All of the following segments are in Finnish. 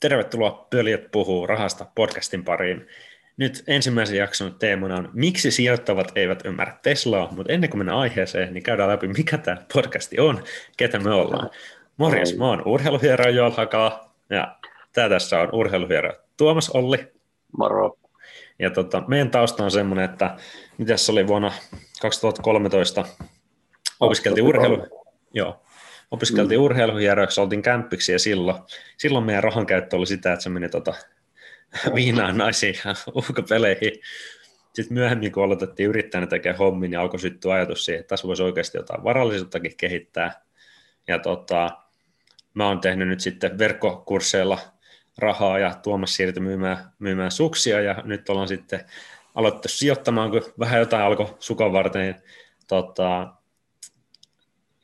Tervetuloa Pöljet puhuu rahasta podcastin pariin. Nyt ensimmäisen jakson teemana on, miksi sijoittavat eivät ymmärrä Teslaa, mutta ennen kuin mennään aiheeseen, niin käydään läpi, mikä tämä podcasti on, ketä me ollaan. Morjes, mä oon urheiluhiero Joel Hakala, ja tämä tässä on urheiluhiero Tuomas Olli. Moro. Ja tota, meidän tausta on semmoinen, että mitä se oli vuonna 2013, opiskeltiin urheilu, joo, opiskeltiin mm. urheiluhieroiksi, oltiin kämppiksi ja silloin, silloin meidän rahan käyttö oli sitä, että se meni tota, viinaan naisiin ja uhkapeleihin. Sitten myöhemmin, kun aloitettiin yrittäjänä tekemään hommin, niin alkoi syttyä ajatus siihen, että tässä voisi oikeasti jotain varallisuuttakin kehittää. Ja tota, mä oon tehnyt nyt sitten verkkokursseilla rahaa ja Tuomas siirtyi myymään, myymään suksia ja nyt ollaan sitten aloitettu sijoittamaan, kun vähän jotain alkoi sukan varten tota,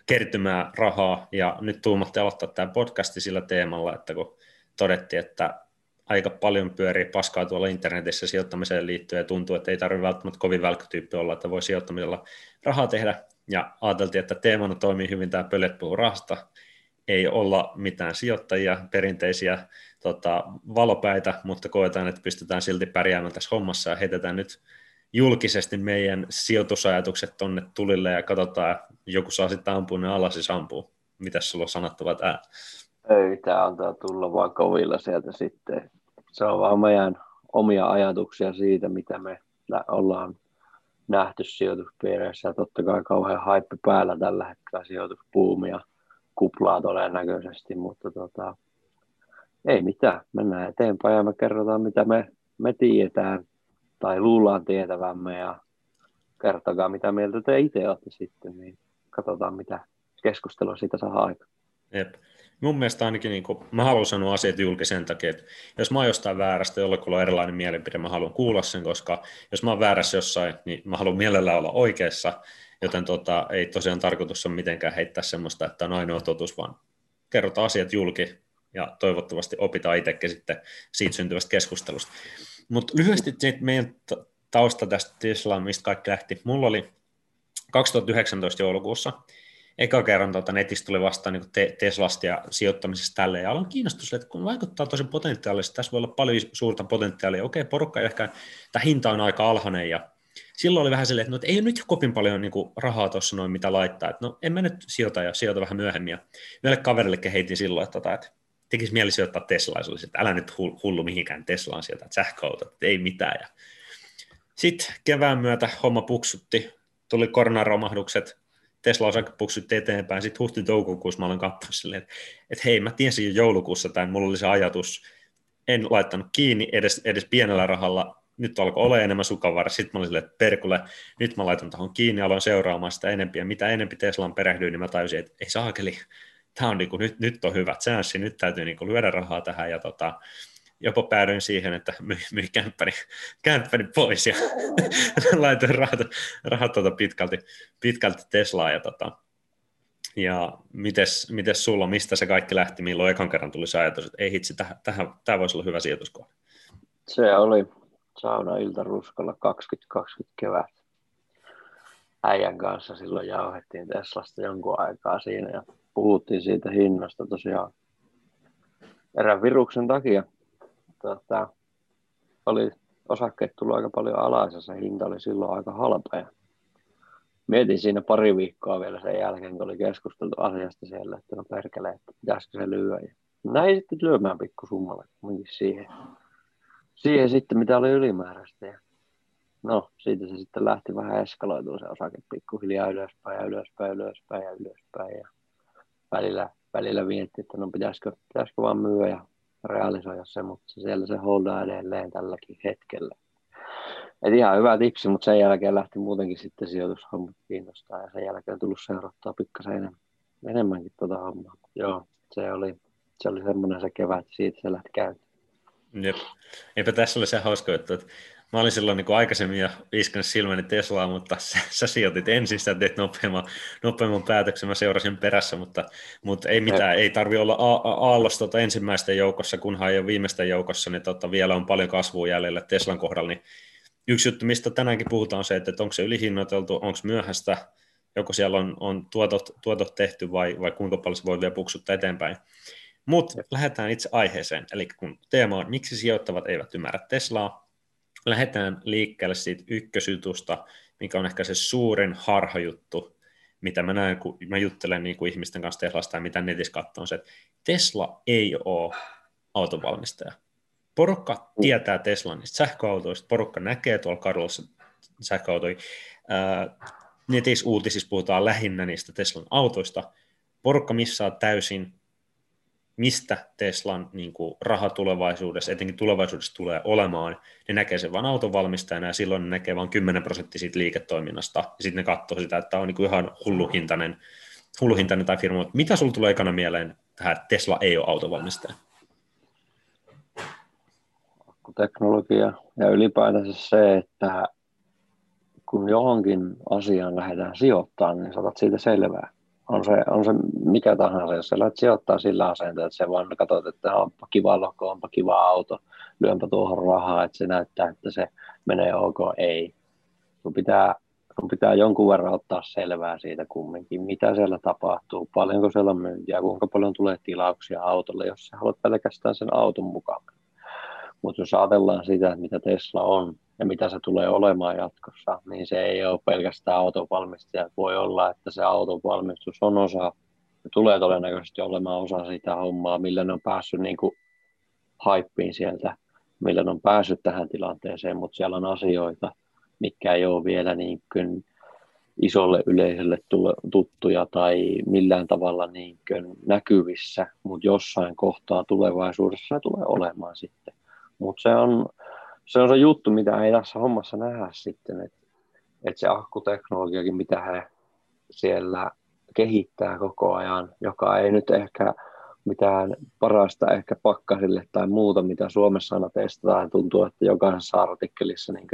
kertymään rahaa. Ja nyt tuumatte aloittaa tämä podcasti sillä teemalla, että kun todettiin, että aika paljon pyörii paskaa tuolla internetissä sijoittamiseen liittyen ja tuntuu, että ei tarvitse välttämättä kovin välkkytyyppi olla, että voi sijoittamisella rahaa tehdä. Ja ajateltiin, että teemana toimii hyvin tämä pölet rahasta, ei olla mitään sijoittajia, perinteisiä tota, valopäitä, mutta koetaan, että pystytään silti pärjäämään tässä hommassa ja heitetään nyt julkisesti meidän sijoitusajatukset tonne tulille ja katsotaan, joku saa sitten ampua ne alas ja sampuu. Mitäs sulla on sanottava tää? Ei, tämä antaa tulla vaan kovilla sieltä sitten. Se on vaan meidän omia ajatuksia siitä, mitä me ollaan nähty sijoituspiireissä. Totta kai kauhean haippi päällä tällä hetkellä sijoituspuumia kuplaa todennäköisesti, mutta tota, ei mitään. Mennään eteenpäin ja me kerrotaan, mitä me, me tiedetään tai luullaan tietävämme ja kertokaa, mitä mieltä te itse olette sitten, niin katsotaan, mitä keskustelua siitä saa aika. Jep. Mun mielestä ainakin, niin kuin, mä haluan sanoa asiat julkisen takia, että jos mä oon jostain väärästä, jollekulla on erilainen mielipide, mä haluan kuulla sen, koska jos mä oon väärässä jossain, niin mä haluan mielellään olla oikeassa, joten tota, ei tosiaan tarkoitus ole mitenkään heittää semmoista, että on ainoa totuus, vaan kerrotaan asiat julki ja toivottavasti opitaan itsekin sitten siitä syntyvästä keskustelusta. Mutta lyhyesti meidän tausta tästä Teslaa, mistä kaikki lähti. Mulla oli 2019 joulukuussa eka kerran tuota netistä tuli vastaan niin te- Teslasta ja sijoittamisesta tälle, ja aloin kiinnostus, että kun vaikuttaa tosi potentiaalisesti, tässä voi olla paljon suurta potentiaalia, okei, porukka ehkä, tämä hinta on aika alhainen, ja silloin oli vähän silleen, että no, että ei ole nyt kovin paljon niin kuin, rahaa tuossa noin, mitä laittaa, että no en mä nyt sijoita ja sijoita vähän myöhemmin, ja yhdelle kaverille heitin silloin, että, tota, että tekisi mieli sijoittaa Teslaa, se olisi, että älä nyt hullu mihinkään Teslaan sieltä, että sähköautot, että ei mitään, ja sitten kevään myötä homma puksutti, tuli koronaromahdukset, Tesla-osake puksutti eteenpäin, sitten huhti-toukokuussa mä olen katsonut silleen, että, että hei, mä tiesin jo joulukuussa tai mulla oli se ajatus, en laittanut kiinni edes, edes pienellä rahalla, nyt alkoi olla enemmän sukavara, sitten mä olin silleen, että perkulle, nyt mä laitan tuohon kiinni, aloin seuraamaan sitä enempiä, mitä enempi Teslaan perehdyin, niin mä tajusin, että ei saakeli, tämä on niin kuin, nyt, nyt on hyvät chanssi, nyt täytyy niin kuin lyödä rahaa tähän, ja tota, jopa päädyin siihen, että myi, myi kämppäni, kämppäni pois ja laitoin rahat, rahat tuota pitkälti, pitkälti Teslaa. Ja, tota, ja mites, mites sulla, mistä se kaikki lähti, milloin ekan kerran tuli se ajatus, että ei hitsi, tähän, tähän, tämä voisi olla hyvä sijoituskohde? Se oli sauna iltaruskalla 2020 kevät. Äijän kanssa silloin jauhettiin Teslasta jonkun aikaa siinä ja puhuttiin siitä hinnasta tosiaan erään viruksen takia tota, oli osakkeet tullut aika paljon alas ja se hinta oli silloin aika halpa. Ja mietin siinä pari viikkoa vielä sen jälkeen, kun oli keskusteltu asiasta siellä, että no perkele, että pitäisikö se lyödä. Ja näin sitten lyömään pikkusummalla siihen, siihen sitten, mitä oli ylimääräistä. Ja no, siitä se sitten lähti vähän eskaloitumaan se osake pikkuhiljaa ylöspäin ja ylöspäin, ylöspäin ja ylöspäin. Ja välillä, välillä mietti, että no pitäisikö, pitäisikö vaan myyä ja realisoida se, mutta siellä se holdaa edelleen tälläkin hetkellä. Et ihan hyvä tipsi, mutta sen jälkeen lähti muutenkin sitten sijoitushommat kiinnostaa ja sen jälkeen tullut seurattua pikkasen enemmän, enemmänkin tuota hommaa. Joo, se oli, se oli semmoinen se kevät, siitä se lähti käyntiin. Jep. Eipä tässä ole se hauska juttu, että mä olin silloin niin kuin aikaisemmin jo iskenyt silmäni Teslaa, mutta sä, sä sijoitit ensin, sä teet nopeamman, nopeamman päätöksen, mä seurasin perässä, mutta, mutta ei mitään, ei tarvi olla aallossa tota ensimmäisten joukossa, kunhan ei ole viimeisten joukossa, niin tota, vielä on paljon kasvua jäljellä Teslan kohdalla, niin yksi juttu, mistä tänäänkin puhutaan, on se, että onko se ylihinnoiteltu, onko myöhäistä, joko siellä on, on tuotot, tuotot tehty vai, vai kuinka paljon se voi vielä puksuttaa eteenpäin. Mutta lähdetään itse aiheeseen, eli kun teema on, miksi sijoittavat eivät ymmärrä Teslaa, lähdetään liikkeelle siitä ykkösjutusta, mikä on ehkä se suurin harhajuttu, mitä mä näen, kun mä juttelen niin kuin ihmisten kanssa Teslasta ja mitä netissä katsoo, on se, että Tesla ei ole autovalmistaja. Porukka tietää Teslan niistä sähköautoista, porukka näkee tuolla kadulla sähköautoja. Netissä uutisissa puhutaan lähinnä niistä Teslan autoista. Porukka missaa täysin mistä Teslan niin kuin, raha tulevaisuudessa, etenkin tulevaisuudessa tulee olemaan, ne näkee sen vain autonvalmistajana ja silloin ne näkee vain 10 prosenttia siitä liiketoiminnasta ja sitten ne katsoo sitä, että on niin kuin ihan hulluhintainen, hulluhintainen tai firma. Mitä sulla tulee ekana mieleen tähän, että Tesla ei ole autovalmistaja? Teknologia ja ylipäätänsä se, että kun johonkin asiaan lähdetään sijoittamaan, niin saatat siitä selvää on se, on se mikä tahansa, jos sä sijoittaa sillä asenteella, että se vaan katsot, että onpa kiva loko, onpa kiva auto, lyönpä tuohon rahaa, että se näyttää, että se menee ok, ei. Sun pitää, sun pitää jonkun verran ottaa selvää siitä kumminkin, mitä siellä tapahtuu, paljonko siellä on myyntiä, kuinka paljon tulee tilauksia autolle, jos sä haluat pelkästään sen auton mukaan. Mutta jos ajatellaan sitä, että mitä Tesla on, ja mitä se tulee olemaan jatkossa, niin se ei ole pelkästään autonvalmistaja. Voi olla, että se autonvalmistus on osa, ja tulee todennäköisesti olemaan osa sitä hommaa, millä ne on päässyt niin kuin haippiin sieltä, millä ne on päässyt tähän tilanteeseen, mutta siellä on asioita, mikä ei ole vielä niin kuin isolle yleisölle tuttuja tai millään tavalla niin kuin näkyvissä, mutta jossain kohtaa tulevaisuudessa se tulee olemaan sitten. Mutta se on, se on se juttu, mitä ei tässä hommassa nähdä sitten, että, että se akkuteknologiakin, mitä he siellä kehittää koko ajan, joka ei nyt ehkä mitään parasta ehkä pakkasille tai muuta, mitä Suomessa aina testataan. Tuntuu, että jokaisessa artikkelissa niin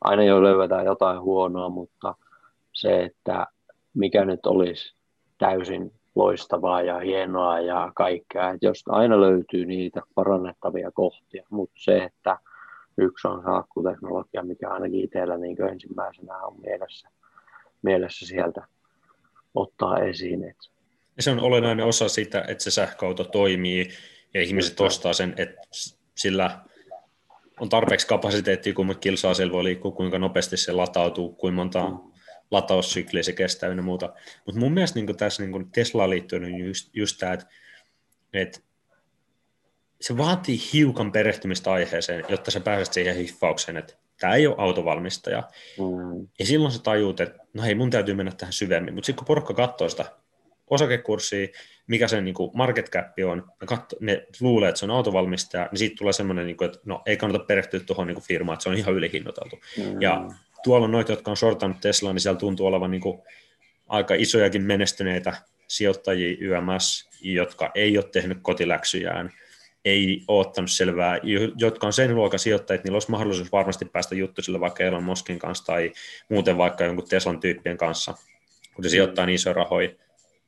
aina jo löydetään jotain huonoa, mutta se, että mikä nyt olisi täysin loistavaa ja hienoa ja kaikkea, että jos aina löytyy niitä parannettavia kohtia, mutta se, että yksi on saakkuteknologia, mikä ainakin itsellä niin ensimmäisenä on mielessä, mielessä sieltä ottaa esiin. Että ja se on olennainen osa sitä, että se sähköauto toimii ja ihmiset ostaa sen, että sillä on tarpeeksi kapasiteettia, kun kilsaa siellä voi liikkua, kuinka nopeasti se latautuu, kuinka monta mm. lataussykliä se kestää ja muuta. Mutta mun mielestä niin tässä niin Teslaan liittyen on just, just tämä, että, että se vaatii hiukan perehtymistä aiheeseen, jotta sä pääset siihen hiffaukseen, että tämä ei ole autovalmistaja. Mm. Ja silloin sä tajuut, että no hei, mun täytyy mennä tähän syvemmin. Mutta sitten kun porukka katsoo sitä osakekurssia, mikä sen niin market cap on, ne, katso, ne luulee, että se on autovalmistaja, niin siitä tulee semmoinen, niin kuin, että no ei kannata perehtyä tuohon niin firmaan, että se on ihan ylihinnoiteltu. Mm. Ja tuolla on noita, jotka on shortannut Teslaa, niin siellä tuntuu olevan niin kuin aika isojakin menestyneitä sijoittajia YMS, jotka ei ole tehnyt kotiläksyjään, ei ole ottanut selvää, jotka on sen luokan sijoittajia, että niillä olisi mahdollisuus varmasti päästä juttusille vaikka Elon Muskin kanssa tai muuten vaikka jonkun Teslan tyyppien kanssa, kun se mm. sijoittaa niin isoja rahoja,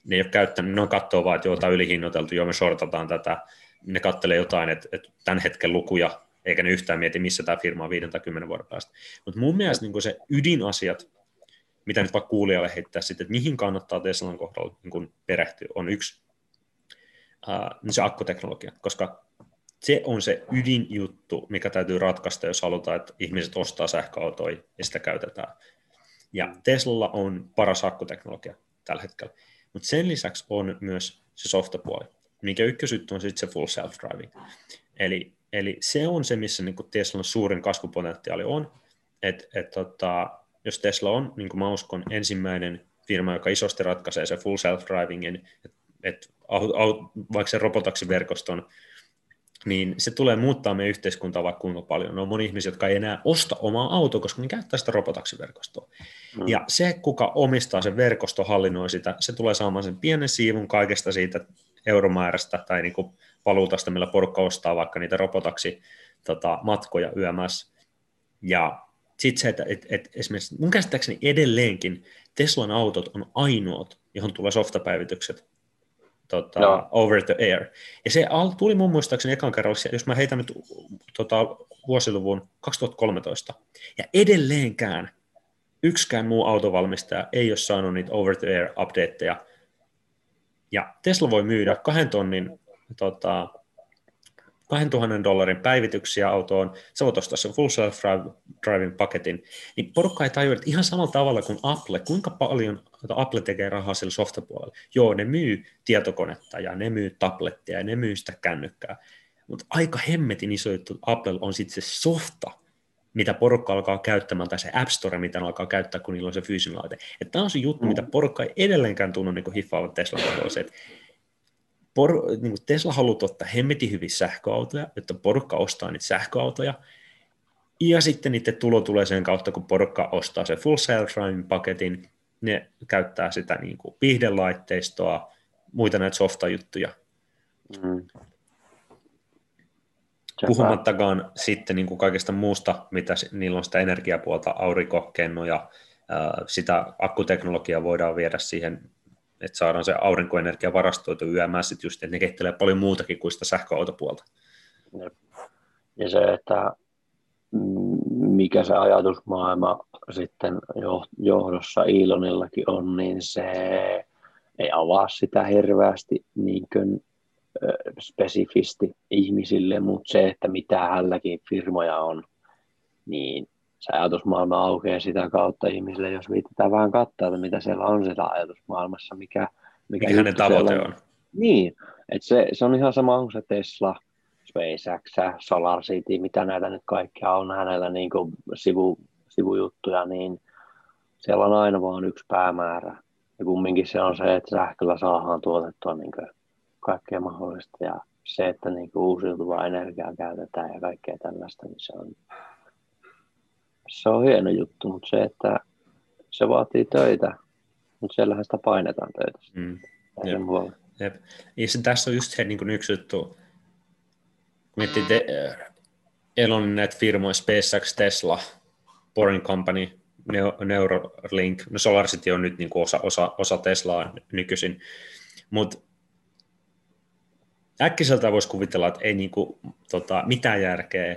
ne ei ole käyttänyt, ne on katsoo vaan, että joo, tämä on ylihinnoiteltu, joo, me sortataan tätä, ne kattelee jotain, että, että tämän hetken lukuja, eikä ne yhtään mieti, missä tämä firma on 5 tai 10 vuoden päästä. Mutta mun mielestä niin se ydinasiat, mitä nyt vaikka kuulijalle heittää sitten, että mihin kannattaa Teslan kohdalla niin perehtyä, on yksi uh, se akkuteknologia, koska se on se ydinjuttu, mikä täytyy ratkaista, jos halutaan, että ihmiset ostaa sähköautoja ja sitä käytetään. Ja Tesla on paras akkuteknologia tällä hetkellä. Mutta sen lisäksi on myös se softapuoli, minkä ykkösytty on sitten se full self-driving. Eli, eli se on se, missä niin Teslan suurin kasvupotentiaali on, että et, tota, jos Tesla on, niin kuin mä uskon, ensimmäinen firma, joka isosti ratkaisee se full self-drivingin, että et, vaikka se robotaksiverkoston niin se tulee muuttaa meidän yhteiskuntaa vaikka kuinka paljon. On moni ihmisiä, jotka ei enää osta omaa autoa, koska ne käyttää sitä robotaksiverkostoa. Mm. Ja se, kuka omistaa sen verkosto, hallinnoi sitä, se tulee saamaan sen pienen siivun kaikesta siitä euromäärästä tai niin kuin valuutasta, millä porukka ostaa vaikka niitä robotaksi tota, matkoja YMS. Ja sitten se, että et, et esimerkiksi mun käsittääkseni edelleenkin Teslan autot on ainoat, johon tulee softapäivitykset tota, no. over the air. Ja se tuli mun muistaakseni ekan kerralla, jos mä heitän nyt tota, vuosiluvun 2013, ja edelleenkään yksikään muu autovalmistaja ei ole saanut niitä over the air updateja. Ja Tesla voi myydä kahden tonnin tota, 2000 dollarin päivityksiä autoon, sä voit ostaa sen full self-driving paketin, niin porukka ei tajua, että ihan samalla tavalla kuin Apple, kuinka paljon Apple tekee rahaa sillä softapuolella. Joo, ne myy tietokonetta ja ne myy tablettia ja ne myy sitä kännykkää, mutta aika hemmetin iso juttu Apple on sitten se softa, mitä porukka alkaa käyttämään, tai se App Store, mitä ne alkaa käyttää, kun niillä on se fyysinen laite. Tämä on se juttu, mm. mitä porukka ei edelleenkään tunnu niin hiffaavat Tesla se, että por, niin kuin Tesla haluaa ottaa hemmetin hyvin sähköautoja, että porukka ostaa niitä sähköautoja, ja sitten niiden tulo tulee sen kautta, kun porukka ostaa se full self-driving paketin, ne käyttää sitä niin kuin viihdelaitteistoa, muita näitä softa-juttuja. Mm. Puhumattakaan sitten niin kuin kaikesta muusta, mitä niillä on sitä energiapuolta, aurinkokennoja, sitä akkuteknologiaa voidaan viedä siihen että saadaan se aurinkoenergia varastoitu yömään sitten just, että ne kehittelee paljon muutakin kuin sitä sähköautopuolta. Ja se, että mikä se ajatusmaailma sitten johdossa Ilonillakin on, niin se ei avaa sitä hirveästi niin kuin spesifisti ihmisille, mutta se, että mitä hälläkin firmoja on, niin se ajatusmaailma aukeaa sitä kautta ihmisille, jos viitetään vähän katsoa, että mitä siellä on sitä ajatusmaailmassa, mikä, mikä, mikä hänen tavoite on. on. Niin, että se, se on ihan sama, onko se Tesla, SpaceX, Solar City, mitä näitä nyt kaikkia on hänellä niin kuin sivu, sivujuttuja, niin siellä on aina vain yksi päämäärä. Ja kumminkin se on se, että sähköllä saadaan tuotettua niin kuin kaikkea mahdollista ja se, että niin kuin uusiutuvaa energiaa käytetään ja kaikkea tällaista, niin se on se on hieno juttu, mutta se, että se vaatii töitä, mutta siellähän sitä painetaan töitä. Mm. Jep. Jep. Ja se, tässä on just se niin yksi juttu, kun miettii te, Elonin näitä firmoja, SpaceX, Tesla, Boring Company, Neuralink, no SolarCity on nyt niin kuin osa, osa, osa Teslaa nykyisin, mutta äkkiseltä voisi kuvitella, että ei niin kuin, tota, mitään järkeä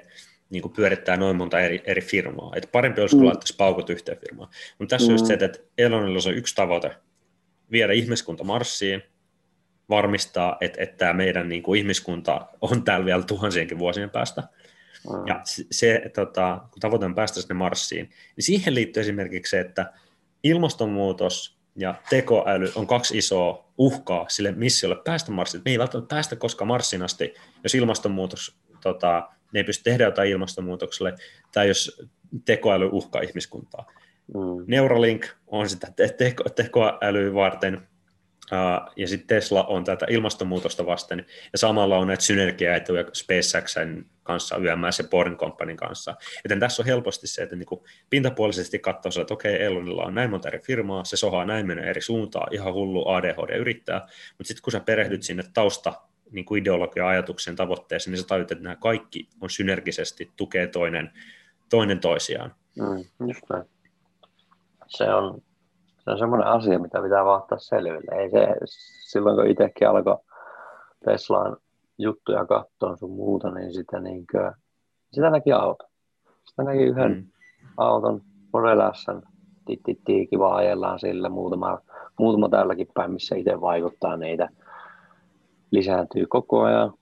niin kuin pyörittää noin monta eri, eri firmaa. Et parempi olisi, kun mm. laittaisi paukut yhteen firmaan. Mutta tässä mm. on just se, mm. että Elonilla on yksi tavoite, viedä ihmiskunta Marsiin, varmistaa, että, että tämä meidän niin kuin ihmiskunta on täällä vielä tuhansienkin vuosien päästä. Mm. Ja se, tota, kun tavoite on päästä sinne Marsiin, niin siihen liittyy esimerkiksi se, että ilmastonmuutos ja tekoäly on kaksi isoa uhkaa sille missiolle päästä Marsiin. Me ei välttämättä päästä koskaan Marsiin asti, jos ilmastonmuutos tota, ne ei pysty tehdä jotain ilmastonmuutokselle, tai jos tekoäly uhkaa ihmiskuntaa. Mm. Neuralink on sitä teko, tekoälyä varten, uh, ja sitten Tesla on tätä ilmastonmuutosta vasten, ja samalla on näitä synergiaetuja SpaceXn kanssa, YMS ja Boring Companyn kanssa. Joten tässä on helposti se, että niin pintapuolisesti katsoo, että okei, okay, Elonilla on näin monta eri firmaa, se sohaa näin menee eri suuntaan, ihan hullu ADHD yrittää, mutta sitten kun sä perehdyt sinne tausta niin kuin ideologia ajatuksen tavoitteeseen, niin sä tajut, että nämä kaikki on synergisesti tukee toinen, toinen toisiaan. Mm, just näin. Se on, se on semmoinen asia, mitä pitää vaan ottaa selville. Ei se, silloin kun itsekin alkoi Teslaan juttuja katsoa sun muuta, niin sitä, niin kuin, sitä näki auto. Sitä näki yhden mm. auton Model S, kiva ajellaan sillä, muutama, muutama tälläkin päin, missä itse vaikuttaa niitä – lisääntyy koko ajan,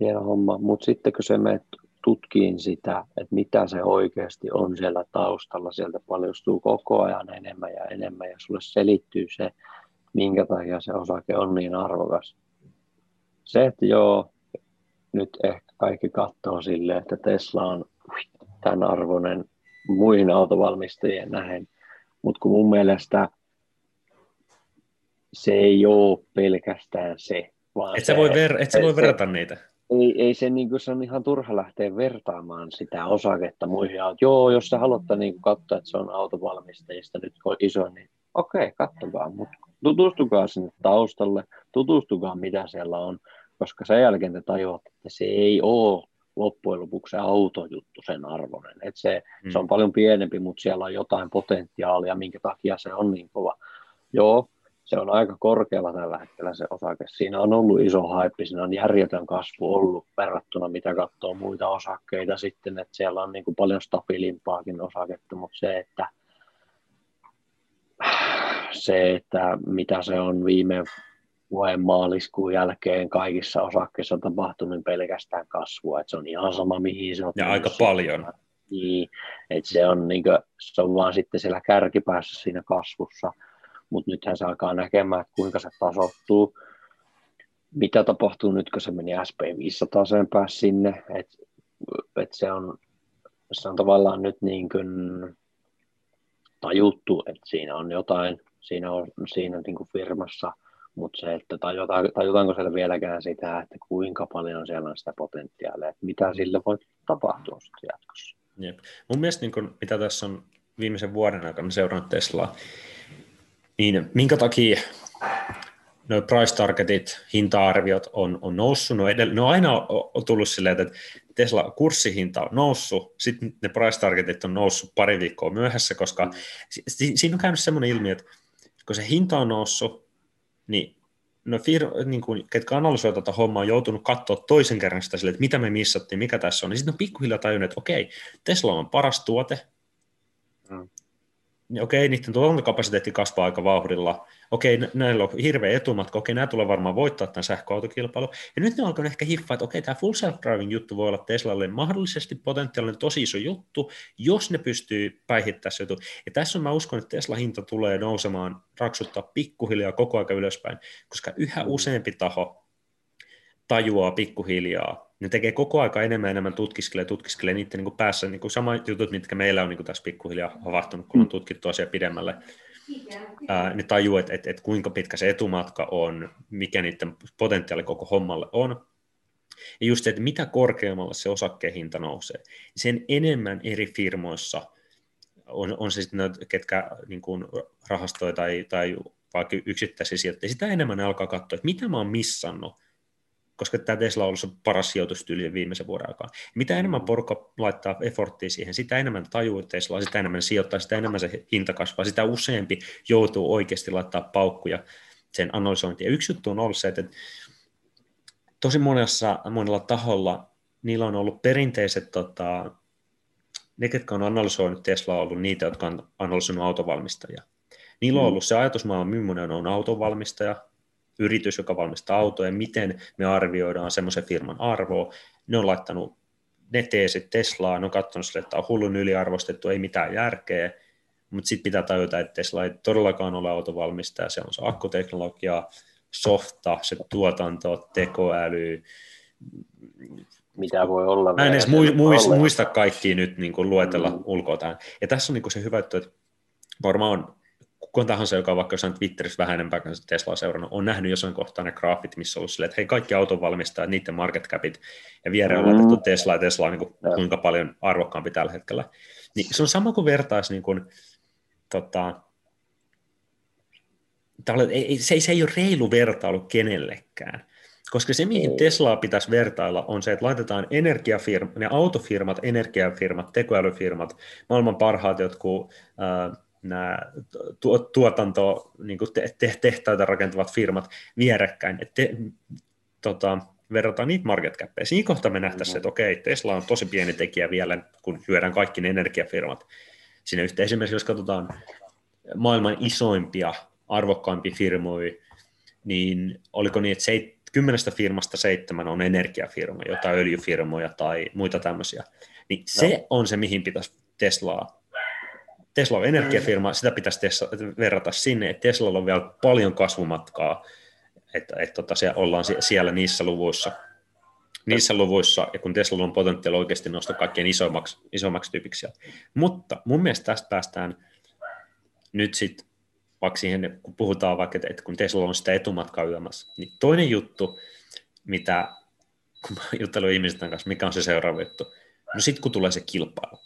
hieno homma, mutta sitten kun se menet tutkiin sitä, että mitä se oikeasti on siellä taustalla, sieltä paljastuu koko ajan enemmän ja enemmän ja sulle selittyy se, minkä takia se osake on niin arvokas. Se, että joo, nyt ehkä kaikki katsoo silleen, että Tesla on tämän arvoinen muihin autovalmistajien nähen, mutta kun mun mielestä se ei ole pelkästään se, vaan et sä voi, ver- et sä voi verrata se, niitä. Ei, ei se, niin kuin, se on ihan turha lähteä vertaamaan sitä osaketta muihin autoihin. Joo, jos sä haluat niin katsoa, että se on autovalmistajista nyt iso, niin okei, okay, katsokaa. Mutta tutustukaa sinne taustalle, tutustukaa mitä siellä on, koska sen jälkeen te tajuatte, että se ei ole loppujen lopuksi se autojuttu sen arvoinen. Et se, hmm. se on paljon pienempi, mutta siellä on jotain potentiaalia, minkä takia se on niin kova. Joo, se on aika korkealla tällä hetkellä se osake. Siinä on ollut iso haippi, siinä on järjetön kasvu ollut verrattuna mitä katsoo muita osakkeita sitten, että siellä on niin kuin paljon stabiilimpaakin osaketta, mutta se, että se, että mitä se on viime vuoden maaliskuun jälkeen kaikissa osakkeissa on tapahtunut pelkästään kasvua, että se on ihan sama mihin se on. Ja aika paljon. Niin, että se on, niin kuin, se on vaan sitten siellä kärkipäässä siinä kasvussa, mutta nythän se alkaa näkemään, että kuinka se tasottuu. Mitä tapahtuu nyt, kun se meni SP500 sen päässä sinne, että et se, on, se on tavallaan nyt niin kuin tajuttu, että siinä on jotain siinä, on, siinä niin kuin firmassa, mutta se, että tajutaan, tajutaanko siellä vieläkään sitä, että kuinka paljon siellä on sitä potentiaalia, että mitä sille voi tapahtua sitten jatkossa. Jep. Mun mielestä niin kun, mitä tässä on viimeisen vuoden aikana seurannut Teslaa, niin minkä takia nuo price targetit, hinta-arviot on, on noussut, ne on, edellä, ne on aina on tullut silleen, että Tesla kurssihinta on noussut, sitten ne price targetit on noussut pari viikkoa myöhässä, koska si- siinä on käynyt semmoinen ilmiö, että kun se hinta on noussut, niin no fir- niin kuin, ketkä analysoivat tätä hommaa, on joutunut katsoa toisen kerran sitä sille, että mitä me missattiin, mikä tässä on, niin sitten on pikkuhiljaa tajunnut, että okei, Tesla on paras tuote, okei, niiden tuotantokapasiteetti kasvaa aika vauhdilla, okei, näillä on hirveä etumatka, okei, nämä tulee varmaan voittaa tämän sähköautokilpailun, ja nyt ne alkaa ehkä hiffaa, että okei, tämä full self-driving juttu voi olla Teslalle mahdollisesti potentiaalinen tosi iso juttu, jos ne pystyy päihittämään se juttu. Ja tässä on, mä uskon, että Tesla-hinta tulee nousemaan, raksuttaa pikkuhiljaa koko aika ylöspäin, koska yhä useampi taho tajuaa pikkuhiljaa, ne tekee koko aika enemmän enemmän tutkiskelee, tutkiskelee niiden niin kuin päässä niin kuin sama jutut, mitkä meillä on niin kuin tässä pikkuhiljaa havahtunut, kun on tutkittu asia pidemmälle. Ää, ne tajuu, että, että, että kuinka pitkä se etumatka on, mikä niiden potentiaali koko hommalle on. Ja just se, että mitä korkeammalle se osakkeen hinta nousee, sen enemmän eri firmoissa on, on se sitten ne, ketkä niin kuin rahastoi tai, tai vaikka yksittäisiä sijoittajia, sitä enemmän ne alkaa katsoa, että mitä mä oon missannut, koska tämä Tesla on ollut se paras sijoitustyyli viimeisen vuoden aikaa. Mitä enemmän mm. porukka laittaa efforttia siihen, sitä enemmän tajuu Teslaa, sitä enemmän sijoittaa, sitä enemmän se hinta kasvaa, sitä useampi joutuu oikeasti laittaa paukkuja sen analysointiin. Ja yksi juttu on ollut se, että tosi monessa, monella taholla niillä on ollut perinteiset, tota, ne, ketkä on analysoinut Teslaa, on ollut niitä, jotka on analysoinut autovalmistajia. Niillä on mm. ollut se ajatusmaailma, millainen on autovalmistaja, yritys, joka valmistaa autoja, miten me arvioidaan semmoisen firman arvoa. Ne on laittanut ne teesit Teslaa, ne on katsonut sille, että on hullun yliarvostettu, ei mitään järkeä, mutta sitten pitää tajuta, että Tesla ei todellakaan ole autovalmistaja, se on se akkuteknologia, softa, se tuotanto, tekoäly, mitä voi olla. Mä en edes muista, muista kaikkia nyt niin kuin luetella mm. ulkoa tähän. Ja tässä on niin kuin se hyvä, että varmaan kuka tahansa, joka on vaikka jossain Twitterissä vähän enempää kanssa Teslaa seurannut, on nähnyt jossain kohtaa ne graafit, missä on ollut silleen, että hei, kaikki autonvalmistajat, niiden market capit, ja viereen on laitettu Tesla, ja Tesla on niin kuin, kuinka paljon arvokkaampi tällä hetkellä. Niin se on sama kuin vertaisi niin kuin, tota, ei, se, ei, se ei ole reilu vertailu kenellekään. Koska se, mihin Teslaa pitäisi vertailla, on se, että laitetaan energiafirmat, ne autofirmat, energiafirmat, tekoälyfirmat, maailman parhaat jotkut äh, nämä tuotanto, niin kuin te, te, tehtaita rakentavat firmat vierekkäin, että te, tota, verrataan niitä market cappeja. Siinä kohtaa me nähtäisiin, että okei, Tesla on tosi pieni tekijä vielä, kun syödään kaikki ne energiafirmat. Siinä yhteen esimerkiksi, jos katsotaan maailman isoimpia, arvokkaimpia firmoja, niin oliko niin, että seit, kymmenestä firmasta seitsemän on energiafirma, jotain öljyfirmoja tai muita tämmöisiä. Niin se no. on se, mihin pitäisi Teslaa Tesla on energiafirma, sitä pitäisi Tesla, verrata sinne, että Teslalla on vielä paljon kasvumatkaa, että, että tota, siellä ollaan siellä niissä luvuissa. Niissä luvuissa, ja kun Tesla on potentiaali oikeasti nostaa kaikkien isommaksi, isommaksi tyypiksi. Mutta mun mielestä tästä päästään nyt sitten, vaikka siihen, kun puhutaan vaikka, että kun Tesla on sitä etumatkaa yömässä, niin toinen juttu, mitä, kun mä ihmisten kanssa, mikä on se seuraava juttu, no sitten kun tulee se kilpailu,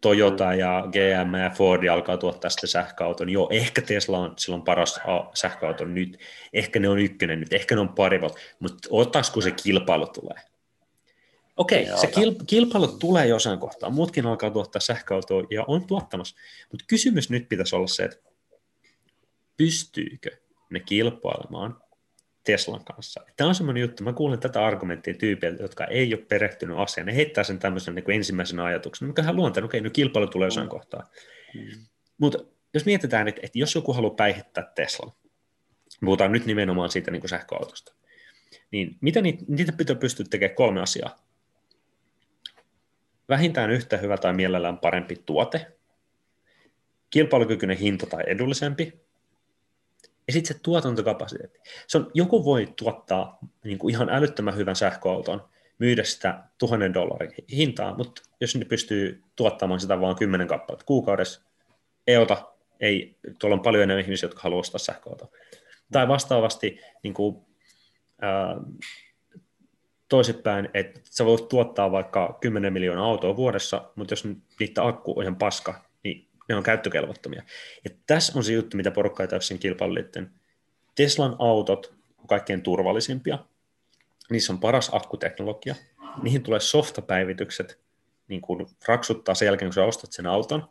Toyota ja GM ja Ford alkaa tuottaa sitä sähköauton. Joo, ehkä Tesla on silloin paras sähköauto nyt, ehkä ne on ykkönen nyt, ehkä ne on paremmat, mutta ottaisiko se kilpailu tulee? Okei, okay, se kil- kilpailu tulee jossain kohtaa, muutkin alkaa tuottaa sähköautoa ja on tuottamassa, mutta kysymys nyt pitäisi olla se, että pystyykö ne kilpailemaan Teslan kanssa. Tämä on semmoinen juttu, mä kuulen tätä argumenttia tyypeiltä, jotka ei ole perehtynyt asiaan. Ne heittää sen tämmöisen niin ensimmäisen ajatuksen, mikä on luontainen, okei, no kilpailu tulee jossain mm. kohtaa. Mm. Mutta jos mietitään, että, että jos joku haluaa päihittää Teslan, Puhutaan nyt nimenomaan siitä niin kuin sähköautosta. Niin miten niitä, niitä pitää pystyä tekemään kolme asiaa? Vähintään yhtä hyvä tai mielellään parempi tuote, kilpailukykyinen hinta tai edullisempi, ja sitten se tuotantokapasiteetti. Se on, joku voi tuottaa niin kuin ihan älyttömän hyvän sähköauton, myydä sitä tuhannen dollarin hintaa, mutta jos ne pystyy tuottamaan sitä vain kymmenen kappaletta kuukaudessa, ei ota, ei, tuolla on paljon enemmän ihmisiä, jotka haluaa ostaa sähköautoa. Tai vastaavasti niin kuin, ää, toisinpäin, että sä voit tuottaa vaikka 10 miljoonaa autoa vuodessa, mutta jos niitä akku on ihan paska, ne on käyttökelvottomia. Ja tässä on se juttu, mitä porukka ei täysin kilpailuliitteen. Teslan autot on kaikkein turvallisimpia, niissä on paras akkuteknologia, niihin tulee softapäivitykset, niin kuin raksuttaa sen jälkeen, kun sä ostat sen auton.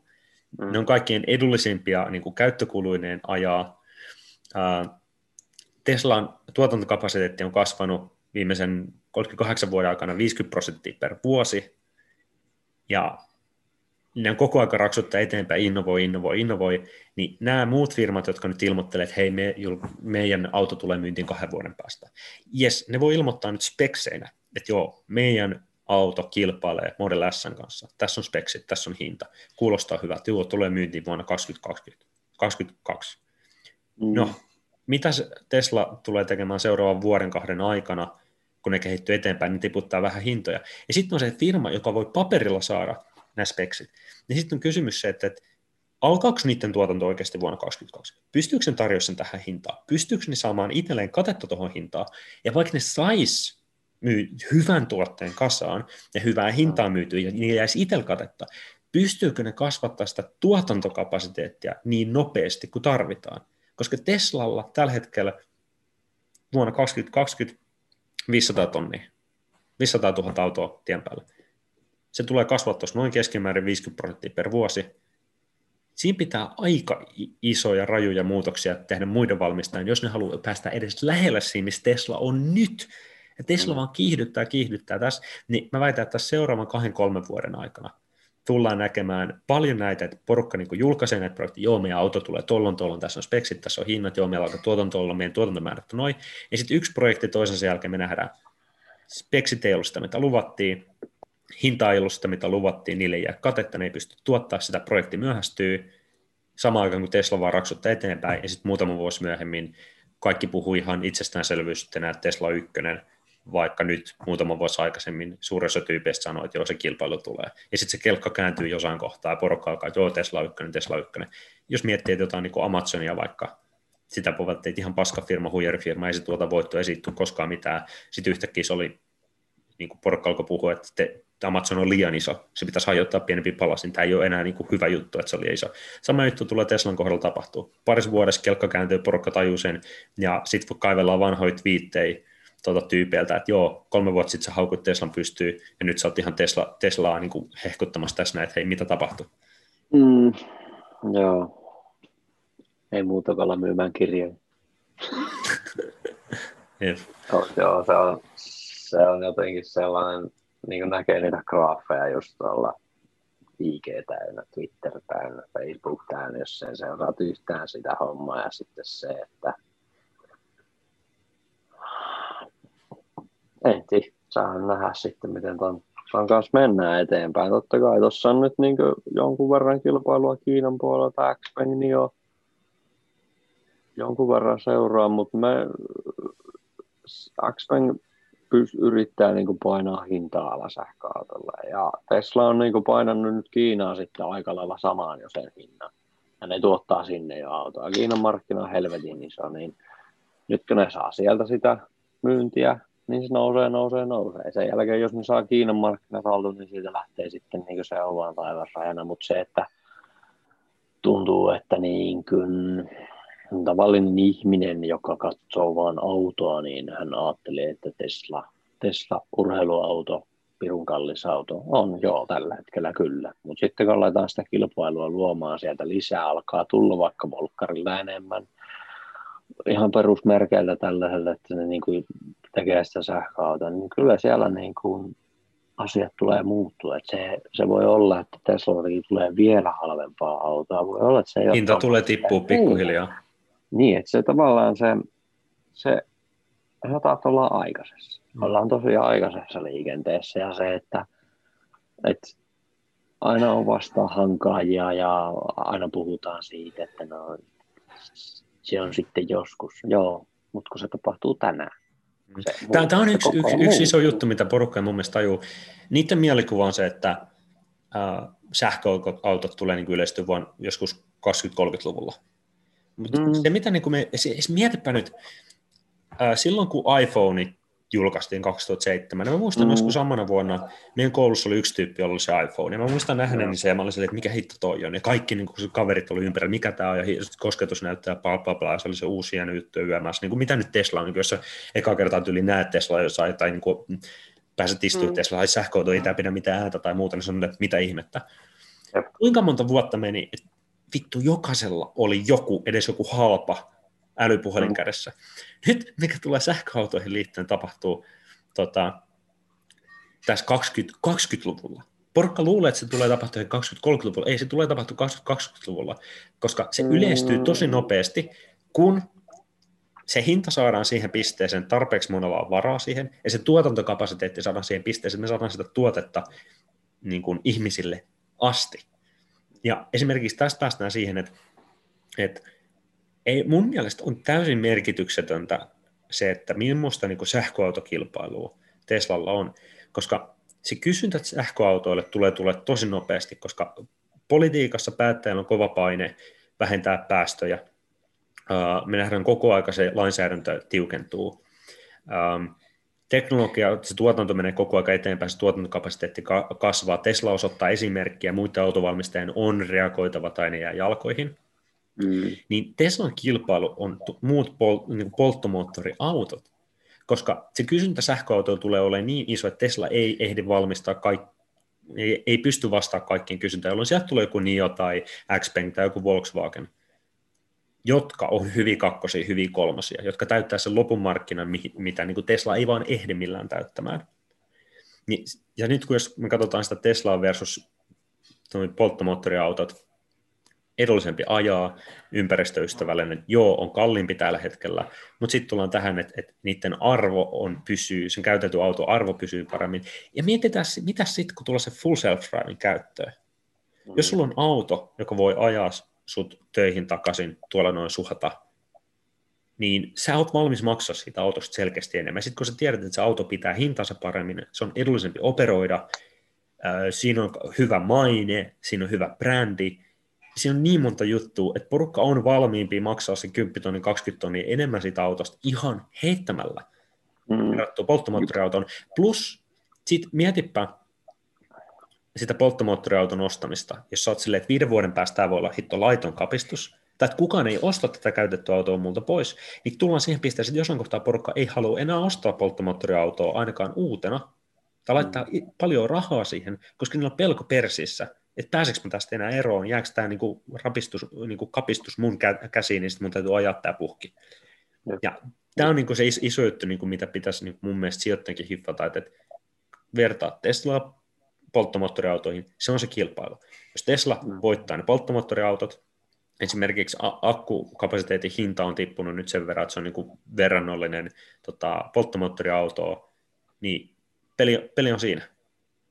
Mm. Ne on kaikkien edullisimpia niin kuin käyttökuluineen ajaa. Teslan tuotantokapasiteetti on kasvanut viimeisen 38 vuoden aikana 50 prosenttia per vuosi, ja ne on koko ajan raksuttaa eteenpäin, innovoi, innovoi, innovoi, niin nämä muut firmat, jotka nyt ilmoittelee, että hei, me, meidän auto tulee myyntiin kahden vuoden päästä, yes, ne voi ilmoittaa nyt spekseinä, että joo, meidän auto kilpailee Model S kanssa, tässä on speksit, tässä on hinta, kuulostaa hyvältä, joo, tulee myyntiin vuonna 2020, 2022. Mm. No, mitä Tesla tulee tekemään seuraavan vuoden kahden aikana, kun ne kehittyy eteenpäin, niin tiputtaa vähän hintoja. Ja sitten on se firma, joka voi paperilla saada nämä speksit. Niin sitten on kysymys se, että, että alkaako niiden tuotanto oikeasti vuonna 2022? Pystyykö ne tarjoamaan sen tähän hintaan? Pystyykö ne saamaan itselleen katetta tuohon hintaan? Ja vaikka ne sais myy hyvän tuotteen kasaan ja hyvää hintaa myytyä ja niillä jäisi itsellä katetta, pystyykö ne kasvattaa sitä tuotantokapasiteettia niin nopeasti kuin tarvitaan? Koska Teslalla tällä hetkellä vuonna 2020 500 tonnia, 500 000 autoa tien päällä se tulee kasvattaa noin keskimäärin 50 prosenttia per vuosi. Siinä pitää aika isoja, rajuja muutoksia tehdä muiden valmistajien, jos ne haluaa päästä edes lähelle siinä, missä Tesla on nyt. Ja Tesla mm. vaan kiihdyttää, kiihdyttää tässä. Niin mä väitän, että tässä seuraavan kahden, kolmen vuoden aikana tullaan näkemään paljon näitä, että porukka niin julkaisee näitä projekteja, joo, meidän auto tulee tollon, tollon, tässä on speksit, tässä on hinnat, joo, meillä on tuotanto, meidän tuotantomäärät on noin. Ja sitten yksi projekti toisensa jälkeen me nähdään, speksit ei ollut sitä, mitä luvattiin, hinta ei ollut sitä, mitä luvattiin, niille ei jää katetta, ne ei pysty tuottaa sitä, projekti myöhästyy, samaan aikaan kun Tesla vaan raksuttaa eteenpäin, ja sitten muutama vuosi myöhemmin kaikki puhuu ihan itsestäänselvyys, että Tesla 1, vaikka nyt muutama vuosi aikaisemmin suuressa tyypeistä sanoi, että joo, se kilpailu tulee. Ja sitten se kelkka kääntyy jossain kohtaa, ja porukka alkaa, että joo, Tesla 1, Tesla 1. Jos miettii, että jotain niin kuin Amazonia vaikka, sitä puhuttiin, että ihan paska firma, huijarifirma, ei se tuota voittoa esitty koskaan mitään. Sitten yhtäkkiä se oli, niin kuin porukka alkoi puhua, että te, Amazon on liian iso, se pitäisi hajottaa pienempi palasin, tämä ei ole enää niin kuin hyvä juttu, että se oli iso. Sama juttu tulee Teslan kohdalla tapahtuu. Parissa vuodessa kelkka kääntyy, porukka tajuu sen, ja sitten kaivellaan vanhoja twiittejä tuota tyypeiltä, että joo, kolme vuotta sitten sä haukut Teslan pystyy, ja nyt sä oot ihan Tesla, Teslaa niin kuin hehkuttamassa tässä näin, että hei, mitä tapahtuu? Mm, joo, ei muuta kuin olla myymään kirjoja. yep. oh, joo, se on, se on jotenkin sellainen, niin kuin näkee niitä graafeja just tuolla IG täynnä, Twitter täynnä, Facebook täynnä, jos sen seuraat yhtään sitä hommaa ja sitten se, että en tiedä, saa nähdä sitten, miten ton, ton kanssa mennään eteenpäin. Totta kai tuossa on nyt niin jonkun verran kilpailua Kiinan puolelta, Xpeng jo jonkun verran seuraa, mutta me Xpeng yrittää niin kuin painaa hintaa alas sähköautolla. Ja Tesla on niin kuin painanut nyt Kiinaa sitten aika lailla samaan jo sen hinnan. Ja ne tuottaa sinne jo autoa. Kiinan markkina on helvetin iso, niin nyt kun ne saa sieltä sitä myyntiä, niin se nousee, nousee, nousee. Sen jälkeen, jos ne saa Kiinan markkinat haltuun, niin siitä lähtee sitten niin se on taivasrajana. Mutta se, että tuntuu, että niin kuin tavallinen ihminen, joka katsoo vain autoa, niin hän ajattelee, että Tesla, Tesla urheiluauto, pirun kallis auto, on joo tällä hetkellä kyllä. Mutta sitten kun aletaan sitä kilpailua luomaan sieltä lisää, alkaa tulla vaikka Volkkarilla enemmän, ihan perusmerkeillä tällaiselle, että ne niin kuin tekee sitä sähköautoa, niin kyllä siellä niin kuin asiat tulee muuttua. Että se, se voi olla, että Tesla tulee vielä halvempaa autoa. Voi olla, että se Hinta tulee tippua pikkuhiljaa. Niin, että se tavallaan se, se saattaa olla aikaisessa. Mm. Ollaan tosi aikaisessa liikenteessä ja se, että, että aina on vasta hankaajia ja aina puhutaan siitä, että no, se on sitten joskus. Joo, mutta kun se tapahtuu tänään. Se, tämä, tämä on yksi, yksi, yksi iso juttu, mitä porukka mun mielestä tajuu. Niiden mielikuva on se, että äh, sähköautot tulee niin yleistyä vuonna joskus 20-30-luvulla. Mutta mm. se, mitä niin kuin me, se mietipä nyt, äh, silloin kun iPhone julkaistiin 2007. Ja mä muistan mm. joskus samana vuonna, meidän koulussa oli yksi tyyppi, jolla oli se iPhone. Ja mä muistan nähneeni mm. se, ja mä olin silleen, että mikä hitto toi on. Ja kaikki niin kuin, kaverit oli ympärillä, mikä tämä on, ja kosketus näyttää bla bla bla, ja se oli se uusi hieno juttu yömässä. Niin kuin, mitä nyt Tesla on, niin kuin, jos eka kertaa tyyli näet Tesla jossain, tai niin kuin, pääset istumaan mm. Tesla, tai sähköauto ei tämä pidä mitään ääntä tai muuta, niin se on, että mitä ihmettä. Jep. Kuinka monta vuotta meni, että vittu jokaisella oli joku, edes joku halpa älypuhelin mm. kädessä. Nyt, mikä tulee sähköautoihin liittyen, tapahtuu tota, tässä 20, 20-luvulla. Porukka luulee, että se tulee tapahtua 20-30-luvulla. Ei, se tulee tapahtua 2020-luvulla, koska se yleistyy tosi mm. nopeasti, kun se hinta saadaan siihen pisteeseen, tarpeeksi monella on varaa siihen, ja se tuotantokapasiteetti saadaan siihen pisteeseen, me saadaan sitä tuotetta niin kuin ihmisille asti. Ja esimerkiksi tästä päästään siihen, että, että ei, mun mielestä on täysin merkityksetöntä se, että millaista niin sähköautokilpailua Teslalla on, koska se kysyntä sähköautoille tulee tulee tosi nopeasti, koska politiikassa päättäjällä on kova paine vähentää päästöjä. Me nähdään koko ajan se lainsäädäntö tiukentuu. Teknologia, se tuotanto menee koko ajan eteenpäin, se tuotantokapasiteetti kasvaa. Tesla osoittaa esimerkkiä, muiden autovalmistajien on reagoitava tai ne jää jalkoihin. Mm. Niin Teslan kilpailu on muut pol, niin polttomoottoriautot, koska se kysyntä sähköautoilla tulee olemaan niin iso, että Tesla ei ehdi valmistaa kaikki, ei, ei pysty vastaamaan kaikkiin kysyntään, jolloin sieltä tulee joku NIO tai Xpeng tai joku Volkswagen, jotka on hyvin kakkosia, hyvin kolmosia, jotka täyttää sen lopun markkinan, mitä niin kuin Tesla ei vaan ehdi millään täyttämään. Niin, ja nyt kun jos me katsotaan sitä Teslaa versus polttomoottoriautot, edullisempi ajaa, ympäristöystävällinen, joo, on kalliimpi tällä hetkellä, mutta sitten tullaan tähän, että, että niiden arvo on pysyy, sen käytetty auto arvo pysyy paremmin. Ja mietitään, mitä sitten, kun tulee se full self-driving käyttöön. Jos sulla on auto, joka voi ajaa sut töihin takaisin tuolla noin suhata, niin sä oot valmis maksaa siitä autosta selkeästi enemmän. Sitten kun sä tiedät, että se auto pitää hintansa paremmin, se on edullisempi operoida, siinä on hyvä maine, siinä on hyvä brändi, siinä on niin monta juttua, että porukka on valmiimpi maksaa se 10 tonnin, 20 tonnia enemmän siitä autosta ihan heittämällä mm. verrattuna polttomoottoriautoon. Plus, sit mietipä sitä polttomoottoriauton ostamista, jos sä oot silleen, että viiden vuoden päästä tämä voi olla hitto laiton kapistus, tai että kukaan ei osta tätä käytettyä autoa multa pois, niin tullaan siihen pisteeseen, että jossain kohtaa porukka ei halua enää ostaa polttomoottoriautoa ainakaan uutena, tai laittaa mm. paljon rahaa siihen, koska niillä on pelko persissä, että pääseekö mä tästä enää eroon, jääkö tämä niinku rapistus, niinku kapistus mun käsiin, niin sitten mun täytyy ajaa tämä puhki. Ja, ja tämä on niinku se iso juttu, niinku, mitä pitäisi niinku mun mielestä sijoittajankin hiffata, että, että vertaa Teslaa polttomoottoriautoihin, se on se kilpailu. Jos Tesla mm. voittaa ne polttomoottoriautot, esimerkiksi akkukapasiteetin hinta on tippunut nyt sen verran, että se on niin verrannollinen tota, polttomoottoriauto, niin peli, peli on siinä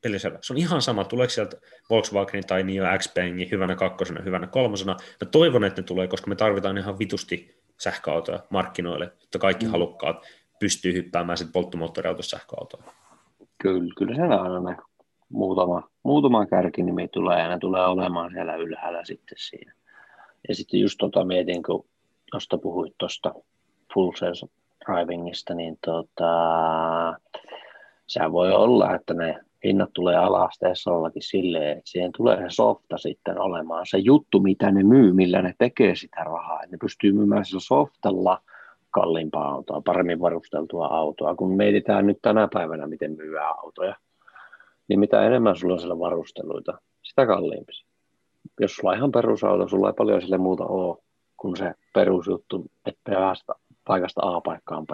pelisellä. Se on ihan sama, tuleeko sieltä Volkswagen tai Nio x hyvänä kakkosena, hyvänä kolmosena. Mä toivon, että ne tulee, koska me tarvitaan ihan vitusti sähköautoja markkinoille, että kaikki mm. halukkaat pystyy hyppäämään sitten polttomoottoriautossa sähköautoon. Kyllä, kyllä se aina ne muutama, muutama kärkinimi tulee ja ne tulee olemaan siellä ylhäällä sitten siinä. Ja sitten just tota mietin, kun tuosta puhuit tuosta full sense drivingista, niin tota, sehän voi olla, että ne hinnat tulee alas Teslallakin silleen, että siihen tulee se softa sitten olemaan se juttu, mitä ne myy, millä ne tekee sitä rahaa. Että ne pystyy myymään sillä softalla kalliimpaa autoa, paremmin varusteltua autoa. Kun mietitään nyt tänä päivänä, miten myyään autoja, niin mitä enemmän sulla on siellä varusteluita, sitä kalliimpi. Jos sulla on ihan perusauto, sulla ei paljon sille muuta ole kuin se perusjuttu, että päästä paikasta A paikkaan B.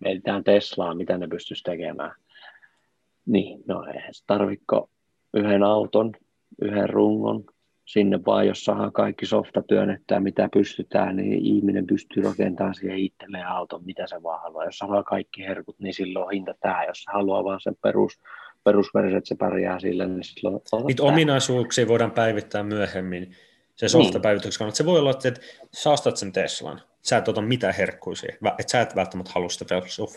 Mietitään Teslaa, mitä ne pystyisi tekemään niin, no eihän se tarvitko yhden auton, yhden rungon, sinne vaan, jos saadaan kaikki softa työnnettää, mitä pystytään, niin ihminen pystyy rakentamaan siihen itselleen auton, mitä se vaan haluaa. Jos saa kaikki herkut, niin silloin hinta tämä. Jos haluaa vaan sen perus, perusversio, että se pärjää sillä, niin silloin Niitä ominaisuuksia voidaan päivittää myöhemmin. Se softapäivityksen niin. kannalta. Se voi olla, että sä ostat sen Teslan, sä et ota mitään herkkuisia, että sä et välttämättä halua sitä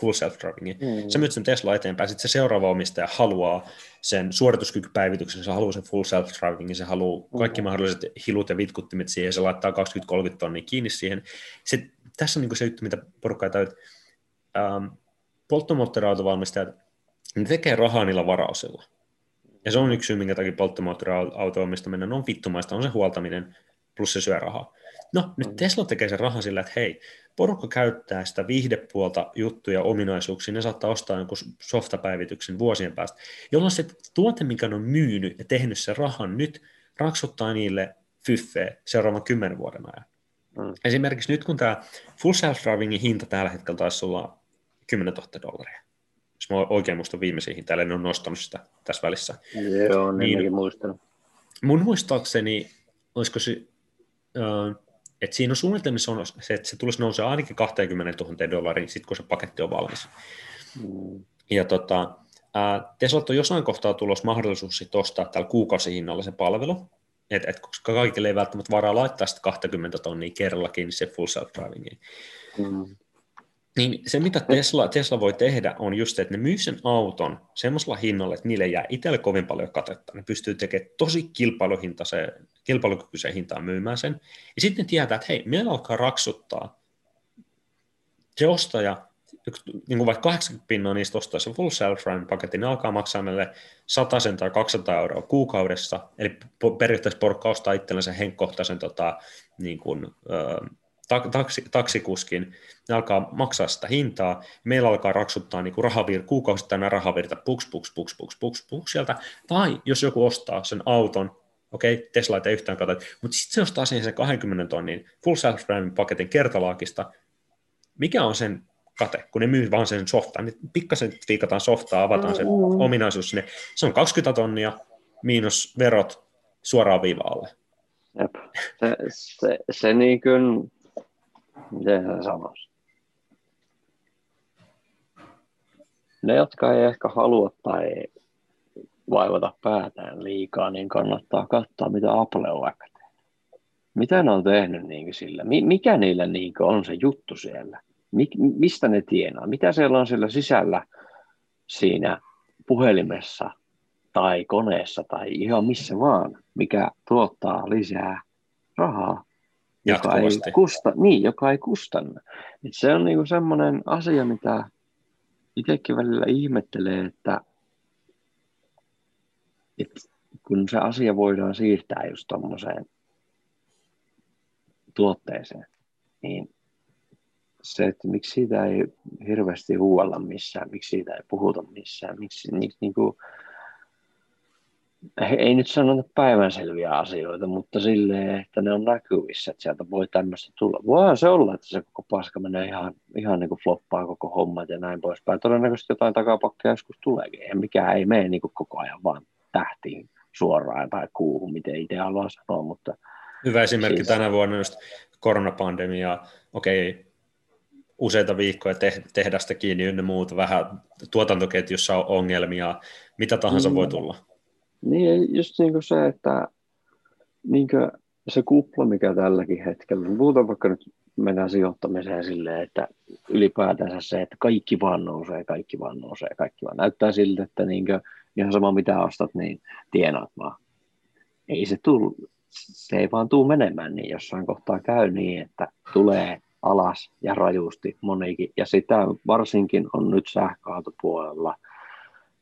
full self-drivingia. Mm. Sä myyt sen Tesla eteenpäin, sitten se seuraava omistaja haluaa sen suorituskykypäivityksen, se haluaa sen full self-drivingin, se haluaa mm. kaikki mahdolliset hilut ja vitkuttimet siihen, se laittaa 20-30 tonnia kiinni siihen. Se, tässä on niin se juttu, mitä porukka ei tajua, ähm, polttomoottoriautovalmistajat, ne tekee rahaa niillä varausilla. Ja se on yksi syy, minkä takia polttomoottoriauto omistaminen on vittumaista, on se huoltaminen plus se syö rahaa. No, nyt. Tesla tekee sen rahan sillä, että hei, porukka käyttää sitä viihdepuolta juttuja, ominaisuuksia, ne saattaa ostaa jonkun softapäivityksen vuosien päästä, jolloin se tuote, mikä on myynyt ja tehnyt sen rahan nyt, raksuttaa niille fyffeä seuraavan kymmenen vuoden ajan. Mm. Esimerkiksi nyt, kun tämä full self-drivingin hinta tällä hetkellä taisi olla 10 000 dollaria, jos mä oikein muistan viimeisiä hintaa, en ole nostanut sitä tässä välissä. Joo, niin, niin muistanut. Mun muistaakseni, olisiko se, uh, että siinä on suunnitelmissa on se, että se tulisi nousee ainakin 20 000 dollariin, sit kun se paketti on valmis. Mm. Ja tota, Tesla on jossain kohtaa tulossa mahdollisuus sit ostaa tällä kuukausihinnalla se palvelu, et, et, koska kaikille ei välttämättä varaa laittaa sitä 20 tonnia kerrallakin se full self-drivingiin. Mm. Niin se, mitä Tesla, Tesla voi tehdä, on just se, että ne myy sen auton semmoisella hinnalla, että niille jää itselle kovin paljon katetta. Ne pystyy tekemään tosi kilpailukykyisen hintaan myymään sen. Ja sitten tietää, että hei, meillä alkaa raksuttaa se ostaja, niin kuin vaikka 80 pinnaa niistä ostaa se full self paketti, ne alkaa maksaa meille 100 tai 200 euroa kuukaudessa, eli periaatteessa porukka ostaa itsellensä henkkohtaisen tota, niin kuin, taksi, taksikuskin, ne alkaa maksaa sitä hintaa, meillä alkaa raksuttaa niin rahavir, kuukausittain rahavirta puks, puks, puks, puks, puks, puks sieltä, tai jos joku ostaa sen auton, okei, okay, Tesla ei yhtään katso, mutta sitten se ostaa siihen sen 20 tonnin full self paketin kertalaakista, mikä on sen kate, kun ne myy vaan sen softan, niin pikkasen viikataan softaa, avataan se mm. ominaisuus sinne, se on 20 tonnia miinus verot suoraan viivaalle. Jep. Se, se, se niin kuin, miten sanoisi? Ne, jotka ei ehkä halua tai vaivata päätään liikaa, niin kannattaa katsoa, mitä Apple on vaikka tehnyt. Mitä ne on tehnyt niin sillä? Mikä niillä niin on se juttu siellä? Mistä ne tienaa? Mitä siellä on siellä sisällä siinä puhelimessa tai koneessa tai ihan missä vaan, mikä tuottaa lisää rahaa joka ei, kusta, niin, joka ei kustanna. Et se on niinku semmoinen asia, mitä itsekin välillä ihmettelee, että, että kun se asia voidaan siirtää just tuommoiseen tuotteeseen, niin se, että miksi siitä ei hirveästi huuella missään, miksi siitä ei puhuta missään, miksi niin, niin kuin, ei nyt sanota päivänselviä asioita, mutta silleen, että ne on näkyvissä, että sieltä voi tämmöistä tulla. Voihan se olla, että se koko paska menee ihan, ihan niin kuin floppaa koko hommat ja näin poispäin. Todennäköisesti jotain takapakkia joskus tuleekin. Eihän mikään ei mene niin kuin koko ajan vaan tähtiin suoraan tai kuuhun, miten itse haluaa sanoa. Mutta Hyvä esimerkki siis... tänä vuonna just koronapandemia. Okei, useita viikkoja te- tehdasta kiinni ynnä muuta, vähän tuotantoketjussa on ongelmia, mitä tahansa mm. voi tulla. Niin, just niin kuin se, että niin kuin se kupla, mikä tälläkin hetkellä, puhutaan vaikka nyt mennään sijoittamiseen silleen, että ylipäätänsä se, että kaikki vaan nousee, kaikki vaan nousee, kaikki vaan näyttää siltä, että niin kuin, ihan sama mitä ostat, niin tienaat vaan. Ei se tuu, se ei vaan tuu menemään niin, jossain kohtaa käy niin, että tulee alas ja rajusti monikin. Ja sitä varsinkin on nyt sähköautopuolella,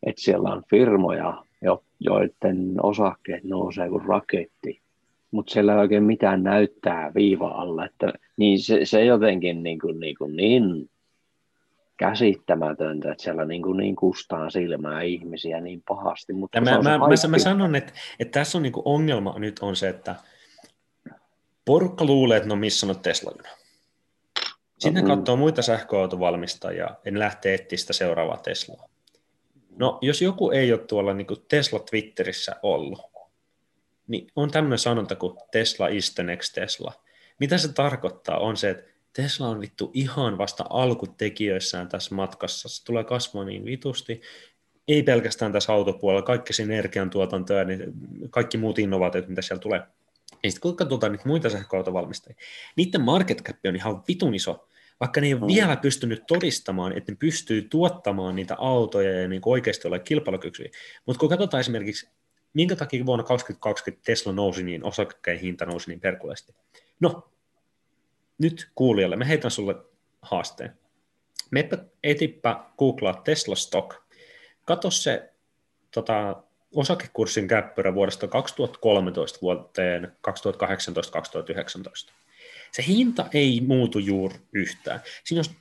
että siellä on firmoja, joiden osakkeet nousee kuin raketti, mutta siellä ei oikein mitään näyttää viiva alla, että niin se, se jotenkin niin, kuin, niin, kuin niin käsittämätöntä, että siellä niin, kuin niin kustaa silmää ihmisiä niin pahasti. Mutta mä, mä, mä, mä, sanon, että, että tässä on niin kuin ongelma nyt on se, että porukka luulee, että no missä on Tesla Sitten no, katsoo mm. muita sähköautovalmistajia ja ne lähtee etsiä sitä seuraavaa Teslaa. No, jos joku ei ole tuolla niin kuin Tesla Twitterissä ollut, niin on tämmöinen sanonta kuin Tesla is the next Tesla. Mitä se tarkoittaa on se, että Tesla on vittu ihan vasta alkutekijöissään tässä matkassa. Se tulee kasvamaan niin vitusti. Ei pelkästään tässä autopuolella, kaikki se energiantuotanto ja niin kaikki muut innovaatiot, mitä siellä tulee. Ja sitten kun katsotaan niitä muita sähköautovalmistajia, niiden market cap on ihan vitun iso, vaikka ne ei ole mm. vielä pystynyt todistamaan, että ne pystyy tuottamaan niitä autoja ja niin oikeasti olla kilpailukykyisiä. Mutta kun katsotaan esimerkiksi, minkä takia vuonna 2020 Tesla nousi niin, osakkeen hinta nousi niin perkuleesti. No, nyt kuulijalle, mä heitän sulle haasteen. Meppä etipä googlaa Tesla Stock. Kato se tota, osakekurssin käppyrä vuodesta 2013 vuoteen 2018-2019. Se hinta ei muutu juuri yhtään. Siinä on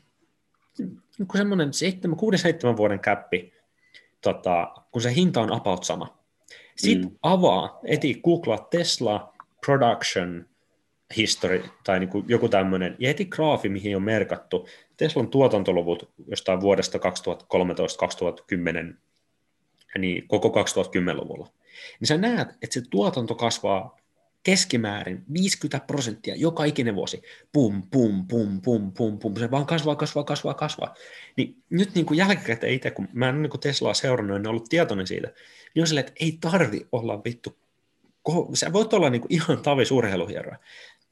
niin semmoinen 6-7 vuoden käppi, tota, kun se hinta on about sama. Sitten mm. avaa, eti googlaa Tesla Production history tai niin kuin joku tämmöinen, ja heti graafi, mihin on merkattu Teslan tuotantoluvut jostain vuodesta 2013-2010, niin koko 2010-luvulla, niin sä näet, että se tuotanto kasvaa keskimäärin 50 prosenttia joka ikinen vuosi. Pum, pum, pum, pum, pum, pum. Se vaan kasvaa, kasvaa, kasvaa, kasvaa. Niin nyt niin kuin jälkikäteen itse, kun mä en niin Teslaa seurannut, en ollut tietoinen siitä, niin on silleen, että ei tarvi olla vittu sä voit olla niin kuin ihan tavis urheiluhieroja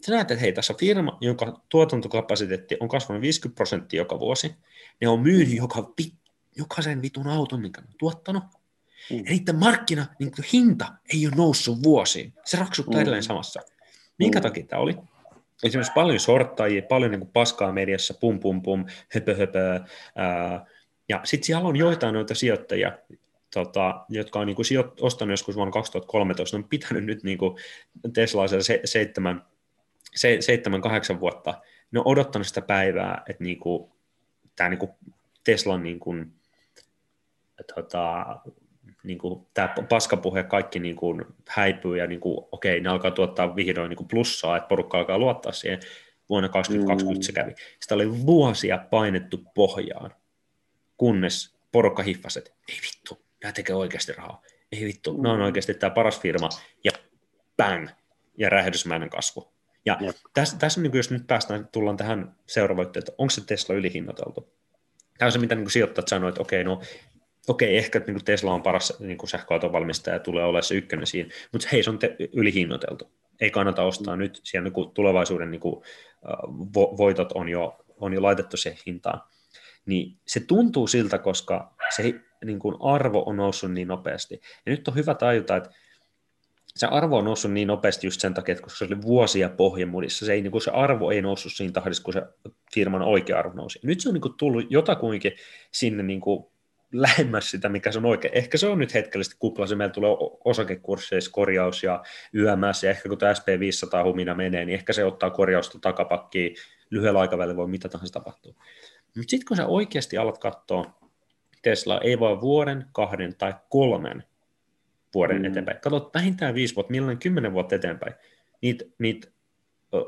sä näet, että hei, tässä on firma, jonka tuotantokapasiteetti on kasvanut 50 prosenttia joka vuosi. Ne on myynyt joka, jokaisen vitun auton, minkä on tuottanut. Mm. Ja niiden markkina, niin hinta ei ole noussut vuosiin. Se raksuttaa mm. edelleen samassa. Minkä mm. takia tämä oli? Esimerkiksi paljon sorttajia, paljon niin kuin paskaa mediassa, pum pum pum, höpö höpö. Ää, ja sitten siellä on joitain noita sijoittajia, tota, jotka on niin kuin sijo- ostanut joskus vuonna 2013, on pitänyt nyt niin kuin Teslaa se, seitsemän se, seitsemän, kahdeksan vuotta, ne on odottanut sitä päivää, että niinku, tämä niinku Teslan niinku, tota, niinku, tämä paskapuhe kaikki niinku häipyy ja niinku, okei, ne alkaa tuottaa vihdoin niinku plussaa, että porukka alkaa luottaa siihen. Vuonna 2020 mm. se kävi. Sitä oli vuosia painettu pohjaan, kunnes porukka hiffasi, että ei vittu, nämä tekee oikeasti rahaa. Ei vittu, mm. nämä on oikeasti tämä paras firma. Ja bang, ja räjähdysmäinen kasvu. Ja tässä, tässä niin jos nyt päästään, tullaan tähän seuraavaan, että onko se Tesla ylihinnoiteltu? Tämä on se, mitä niin sijoittajat sanoivat, että okei, no okei, ehkä niin Tesla on paras niin sähköauton valmistaja ja tulee olemaan se ykkönen siinä, mutta hei, se on te- ylihinnoiteltu. Ei kannata ostaa mm. nyt, siellä niin tulevaisuuden niin kuin, vo- voitot on jo, on jo laitettu siihen hintaan. Niin se tuntuu siltä, koska se niin kuin arvo on noussut niin nopeasti. Ja nyt on hyvä tajuta, että se arvo on noussut niin nopeasti just sen takia, että koska se oli vuosia pohjamudissa, se, ei, niin kuin se arvo ei noussut siinä tahdissa, kun se firman oikea arvo nousi. Nyt se on niin kuin tullut jotakuinkin sinne niin kuin lähemmäs sitä, mikä se on oikein. Ehkä se on nyt hetkellisesti kuplasi, meillä tulee osakekursseissa korjaus ja YMS, ja ehkä kun tämä SP500 humina menee, niin ehkä se ottaa korjausta takapakkiin, lyhyellä aikavälillä voi mitä tahansa tapahtuu. Mutta sitten kun sä oikeasti alat katsoa Tesla, ei vaan vuoden, kahden tai kolmen vuoden mm. eteenpäin. Katsot vähintään viisi vuotta, milloin kymmenen vuotta eteenpäin. Niitä niit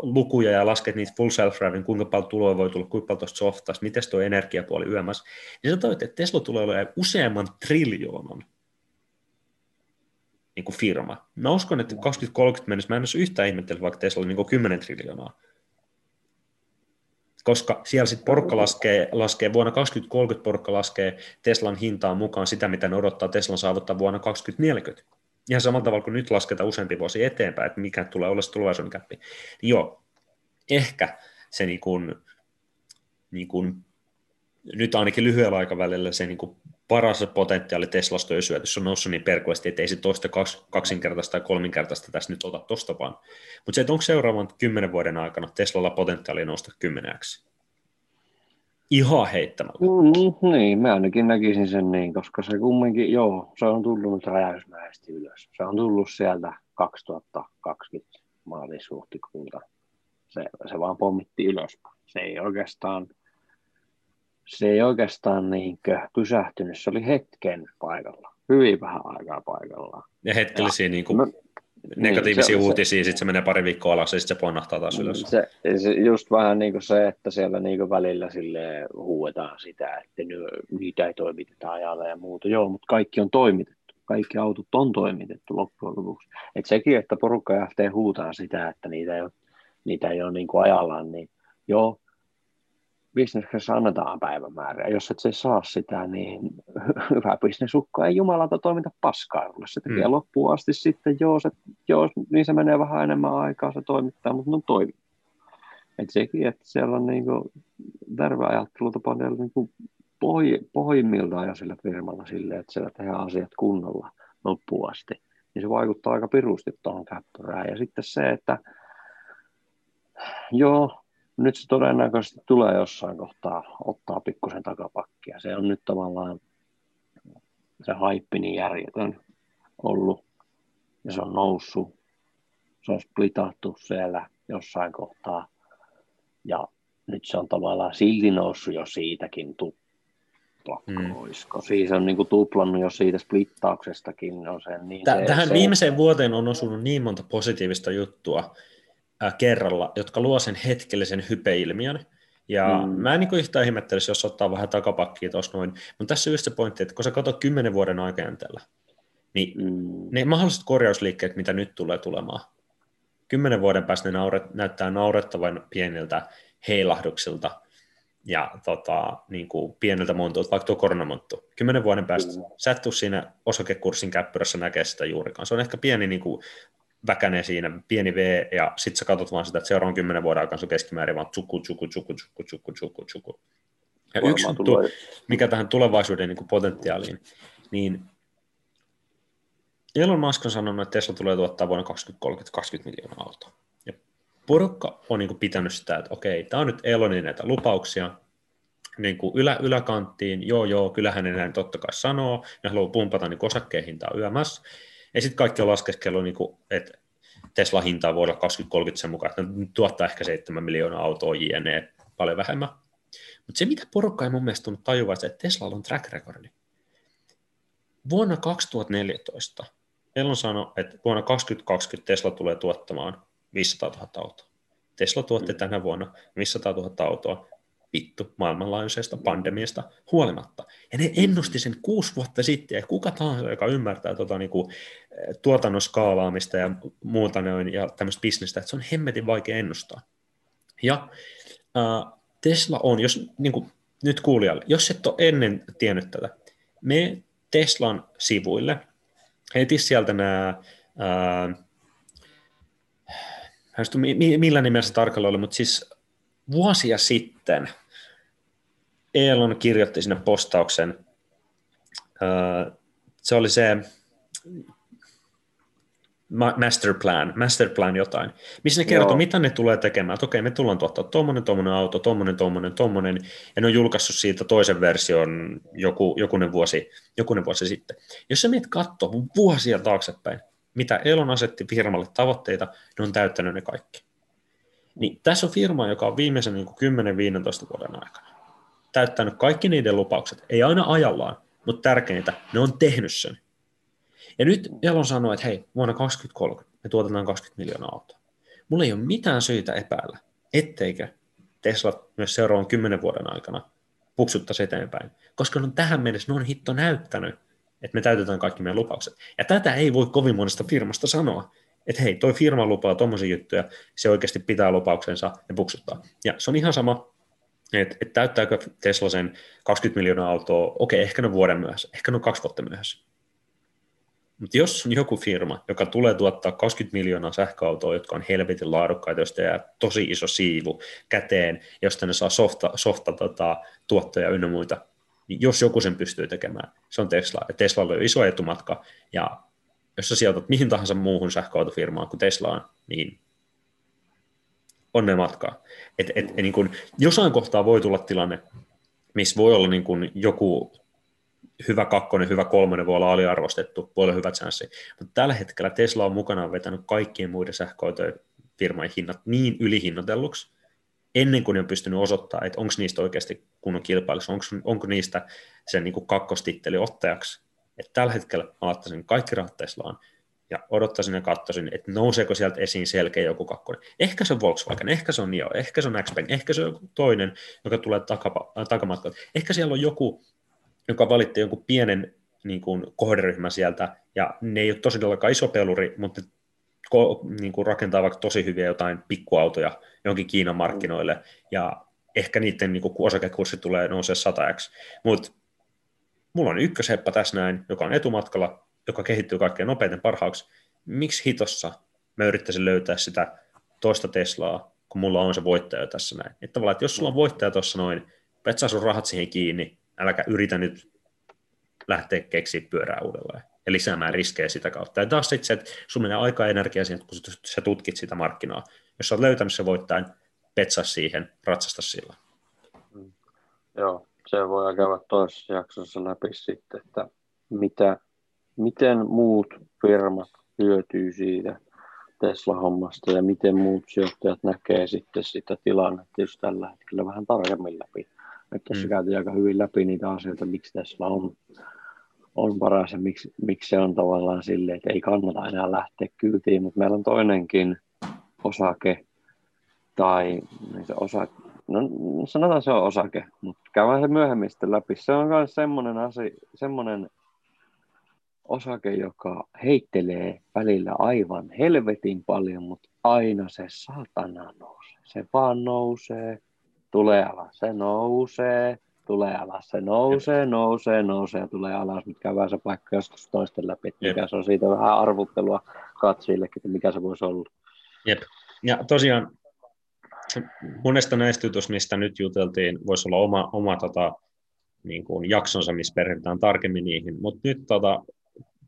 lukuja ja lasket niitä full self driving kuinka paljon tuloa voi tulla, kuinka paljon tuosta softasta, miten tuo energiapuoli yömässä, niin sä että Tesla tulee olemaan useamman triljoonan niin kuin firma. Mä uskon, että 2030 mennessä mä en olisi yhtään ihmettelyä, vaikka Tesla oli niin 10 triljoonaa koska siellä sitten porukka laskee, laskee, vuonna 2030 porukka laskee Teslan hintaan mukaan sitä, mitä ne odottaa Teslan saavuttaa vuonna 2040. Ihan samalla tavalla kuin nyt lasketaan useampi vuosi eteenpäin, että mikä tulee olla se tulevaisuuden käppi. Niin joo, ehkä se niin kuin, niin kuin, nyt ainakin lyhyellä aikavälillä se niin kuin paras potentiaali Teslasta on se on noussut niin perkuesti, että ei se toista kaksinkertaista tai kolminkertaista tässä nyt ota tosta vaan. Mutta se, että onko seuraavan kymmenen vuoden aikana Teslalla potentiaali nousta kymmeneksi? Ihan heittämällä. Mm, niin, mä ainakin näkisin sen niin, koska se kumminkin, joo, se on tullut nyt räjähdysmäisesti ylös. Se on tullut sieltä 2020 maalis-huhtikuuta. Se, se vaan pommitti ylös. Se ei oikeastaan se ei oikeastaan niin pysähtynyt, se oli hetken paikalla, hyvin vähän aikaa paikallaan. Ja hetkellisiä niin kuin, negatiivisia niin, se, uutisia, sitten se menee pari viikkoa alas ja sitten se ponnahtaa taas ylös. Se, se just vähän niin kuin se, että siellä niin kuin välillä sille huuetaan sitä, että ne, niitä ei toimiteta ajalla ja muuta. Joo, mutta kaikki on toimitettu. kaikki autot on toimitettu loppujen lopuksi. Et sekin, että porukka lähtee huutaa sitä, että niitä ei ole, niitä ei ole niin kuin ajallaan, niin joo, bisneksessä annetaan päivämäärä. Jos et se saa sitä, niin hyvä bisnesukko ei jumalata toimita paskaa. Se tekee mm. loppuun asti sitten, joo, se, joo, niin se menee vähän enemmän aikaa, se toimittaa, mutta no toimii. Et sekin, että siellä on niinku terve ajattelutapa niinku pohjimmiltaan jo sillä firmalla silleen, että siellä tehdään asiat kunnolla loppuun asti. Niin se vaikuttaa aika pirusti tuohon käppyrään. Ja sitten se, että joo, nyt se todennäköisesti tulee jossain kohtaa ottaa pikkusen takapakkia. Se on nyt tavallaan se haippi niin järjetön ollut ja se on noussut. Se on splitattu siellä jossain kohtaa ja nyt se on tavallaan silti noussut jo siitäkin tuplakko, mm. Siis on niin kuin tuplannut jo siitä splittauksestakin. On sen, niin Täh- se, tähän se... viimeiseen vuoteen on osunut niin monta positiivista juttua, kerralla, jotka luo sen hetkellisen hypeilmiön. Ja mm. mä en niin yhtään ihmettelisi, jos ottaa vähän takapakkia tuossa noin. Mutta tässä on just se pointti, että kun sä katsot kymmenen vuoden aikajänteellä, niin mm. ne mahdolliset korjausliikkeet, mitä nyt tulee tulemaan, kymmenen vuoden päästä ne nauret, näyttää naurettavan pieniltä heilahduksilta ja tota, niin kuin pieneltä montuilta, vaikka tuo koronamonttu. Kymmenen vuoden päästä mm. sä et siinä osakekurssin käppyrässä näkee sitä juurikaan. Se on ehkä pieni niin kuin, väkänee siinä, pieni V, ja sitten sä katsot vaan sitä, että seuraavan kymmenen vuoden aikana se keskimäärin vaan tsuku, tsuku, tsuku, tsuku, tsuku, tsuku, tsuku. Ja Varmaan yksi juttu, mikä tähän tulevaisuuden niin kuin potentiaaliin, niin Elon Musk on sanonut, että Tesla tulee tuottaa vuonna 2030 20 miljoonaa autoa. Ja porukka on niin kuin pitänyt sitä, että okei, tämä on nyt Elonin näitä lupauksia, niin kuin ylä, yläkanttiin, joo joo, kyllähän ne näin totta kai sanoo, ne haluaa pumpata niin osakkeen hintaa yömässä, ja sitten kaikki on laskeskellut, niin kuin, että Tesla hintaa voi olla 2030 sen mukaan, että ne tuottaa ehkä 7 miljoonaa autoa jne, paljon vähemmän. Mutta se, mitä porukka ei mun mielestä tullut tajua, että Tesla on track recordi. Vuonna 2014 Elon sanoi, että vuonna 2020 Tesla tulee tuottamaan 500 000 autoa. Tesla tuotti mm. tänä vuonna 500 000 autoa vittu maailmanlaajuisesta pandemiasta huolimatta. Ja ne ennusti sen kuusi vuotta sitten, ja kuka tahansa, joka ymmärtää tuota, niin kuin, eh, tuotannon skaalaamista ja muuta noin, ja tämmöistä bisnestä, että se on hemmetin vaikea ennustaa. Ja äh, Tesla on, jos niin kuin, nyt kuulijalle, jos et ole ennen tiennyt tätä, me Teslan sivuille, heti sieltä nämä, äh, millä nimellä se tarkalleen oli, mutta siis vuosia sitten Elon kirjoitti sinne postauksen, se oli se master plan, master plan jotain, missä ne kertoo, mitä ne tulee tekemään, että okei, me tullaan tuottaa tuommoinen, tuommoinen auto, tuommoinen, tuommoinen, tuommoinen, ja ne on julkaissut siitä toisen version joku, jokunen, vuosi, jokunen vuosi sitten. Jos sä menet katsoa vuosia taaksepäin, mitä Elon asetti firmalle tavoitteita, ne on täyttänyt ne kaikki. Niin tässä on firma, joka on viimeisen niin 10-15 vuoden aikana täyttänyt kaikki niiden lupaukset, ei aina ajallaan, mutta tärkeintä, ne on tehnyt sen. Ja nyt Elon sanoo, että hei, vuonna 2030 me tuotetaan 20 miljoonaa autoa. Mulla ei ole mitään syytä epäillä, etteikö Tesla myös seuraavan 10 vuoden aikana puksuttaisi eteenpäin, koska on tähän mennessä ne on hitto näyttänyt, että me täytetään kaikki meidän lupaukset. Ja tätä ei voi kovin monesta firmasta sanoa, että hei, toi firma lupaa tuommoisia juttuja, se oikeasti pitää lupauksensa ja puksuttaa. Ja se on ihan sama, että et täyttääkö Tesla sen 20 miljoonaa autoa, okei, ehkä ne vuoden myöhässä, ehkä ne kaksi vuotta myöhässä. Mutta jos on joku firma, joka tulee tuottaa 20 miljoonaa sähköautoa, jotka on helvetin laadukkaita, josta jää tosi iso siivu käteen, josta ne saa softa, softa tota, tuottoja ynnä muita, niin jos joku sen pystyy tekemään, se on Tesla. Ja Tesla on iso etumatka, ja jos sä sijoitat mihin tahansa muuhun sähköautofirmaan kuin Teslaan, niin onnea matkaa. Et, et, et, niin kun, jossain kohtaa voi tulla tilanne, missä voi olla niin kun joku hyvä kakkonen, hyvä kolmonen voi olla aliarvostettu, voi olla hyvä chanssi. Mutta tällä hetkellä Tesla on mukana vetänyt kaikkien muiden sähköautojen firmojen hinnat niin ylihinnoitelluksi, ennen kuin ne on pystynyt osoittamaan, että onko niistä oikeasti kunnon kilpailussa, onko, onko niistä sen niin kakkostitteli ottajaksi. Että tällä hetkellä mä laittaisin kaikki rahat Teslaan, ja odottaisin ja katsoisin, että nouseeko sieltä esiin selkeä joku kakkonen. Ehkä se on Volkswagen, ehkä se on NIO, ehkä se on x ehkä se on joku toinen, joka tulee takapa, äh, takamatkalta. Ehkä siellä on joku, joka valitti jonkun pienen niin kuin kohderyhmä sieltä, ja ne ei ole tosiaan iso peluri, mutta ko, niin kuin rakentaa vaikka tosi hyviä jotain pikkuautoja jonkin Kiinan markkinoille, ja ehkä niiden niin kuin osakekurssi tulee nousee 100x, mutta mulla on ykkösheppa tässä näin, joka on etumatkalla, joka kehittyy kaikkein nopeiten parhaaksi, miksi hitossa mä yrittäisin löytää sitä toista Teslaa, kun mulla on se voittaja tässä näin. Että tavallaan, että jos sulla on voittaja tuossa noin, petsaa sun rahat siihen kiinni, äläkä yritä nyt lähteä keksiä pyörää uudelleen ja lisäämään riskejä sitä kautta. Ja taas sitten se, että sun menee aika ja energia siihen, kun sä tutkit sitä markkinaa. Jos sä oot löytänyt se voittajan, petsaa siihen, ratsasta sillä. Mm. Joo, se voi käydä toisessa jaksossa läpi sitten, että mitä, miten muut firmat hyötyy siitä Tesla-hommasta ja miten muut sijoittajat näkee sitten sitä tilannetta just tällä hetkellä vähän tarkemmin läpi. Että tuossa mm. käytiin aika hyvin läpi niitä asioita, miksi Tesla on, on paras ja miksi, miksi se on tavallaan silleen, että ei kannata enää lähteä kyytiin, mutta meillä on toinenkin osake tai se osa, no sanotaan se on osake, mutta käydään se myöhemmin sitten läpi. Se on myös semmoinen asia, semmoinen osake, joka heittelee välillä aivan helvetin paljon, mutta aina se satana nousee. Se vaan nousee, tulee alas, se nousee, tulee alas, se nousee, nousee, nousee. Ja tulee alas, mutta käydään se paikka joskus toisten läpi, että mikä se on. Siitä vähän arvuttelua katsojillekin, että mikä se voisi olla. Jep. Ja tosiaan monesta näistä jutuista, mistä nyt juteltiin, voisi olla oma, oma tota, niin kuin jaksonsa, missä perehdytään tarkemmin niihin, mutta nyt tota,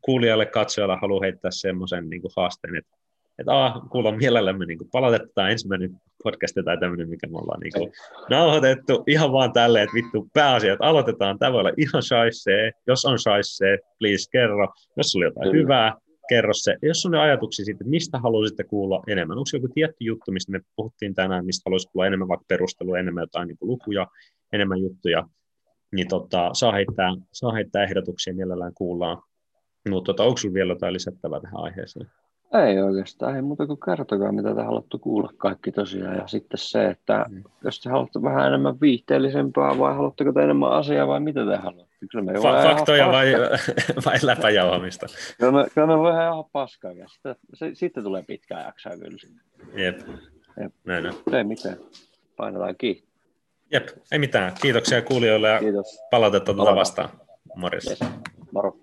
kuulijalle, katsojalle haluan heittää semmoisen niin kuin haasteen, että, että aah, kuullaan mielellämme niin kuin palautetaan ensimmäinen podcast tai tämmöinen, mikä me ollaan niin kuin nauhoitettu ihan vaan tälleen, että vittu pääasia, että aloitetaan, tämä voi olla ihan shaisee, jos on shaisee, please kerro, jos oli jotain Kyllä. hyvää, kerro se. Jos on ajatuksia siitä, mistä haluaisitte kuulla enemmän, onko joku tietty juttu, mistä me puhuttiin tänään, mistä haluaisi kuulla enemmän vaikka perustelua, enemmän jotain niin kuin lukuja, enemmän juttuja, niin tota, saa, heittää, saa heittää ehdotuksia, mielellään kuullaan. Mutta tota, onko sinulla vielä jotain lisättävää tähän aiheeseen? Ei oikeastaan, ei muuta kuin kertokaa, mitä te haluatte kuulla kaikki tosiaan. Ja sitten se, että mm. jos te haluatte vähän enemmän viihteellisempää vai haluatteko te enemmän asiaa vai mitä te haluatte? Kyllä me Fa- faktoja vai, vai läpäjauhamista? Kyllä me, kyllä me voidaan ihan paskaa. Sitten, se, sitten tulee pitkää jaksaa kyllä. Jep. Jep. Näin, näin. Ei mitään. Painetaan kiinni. Jep, ei mitään. Kiitoksia kuulijoille ja Kiitos. palautetta tuota vastaan. Morjens. Yes. Moro.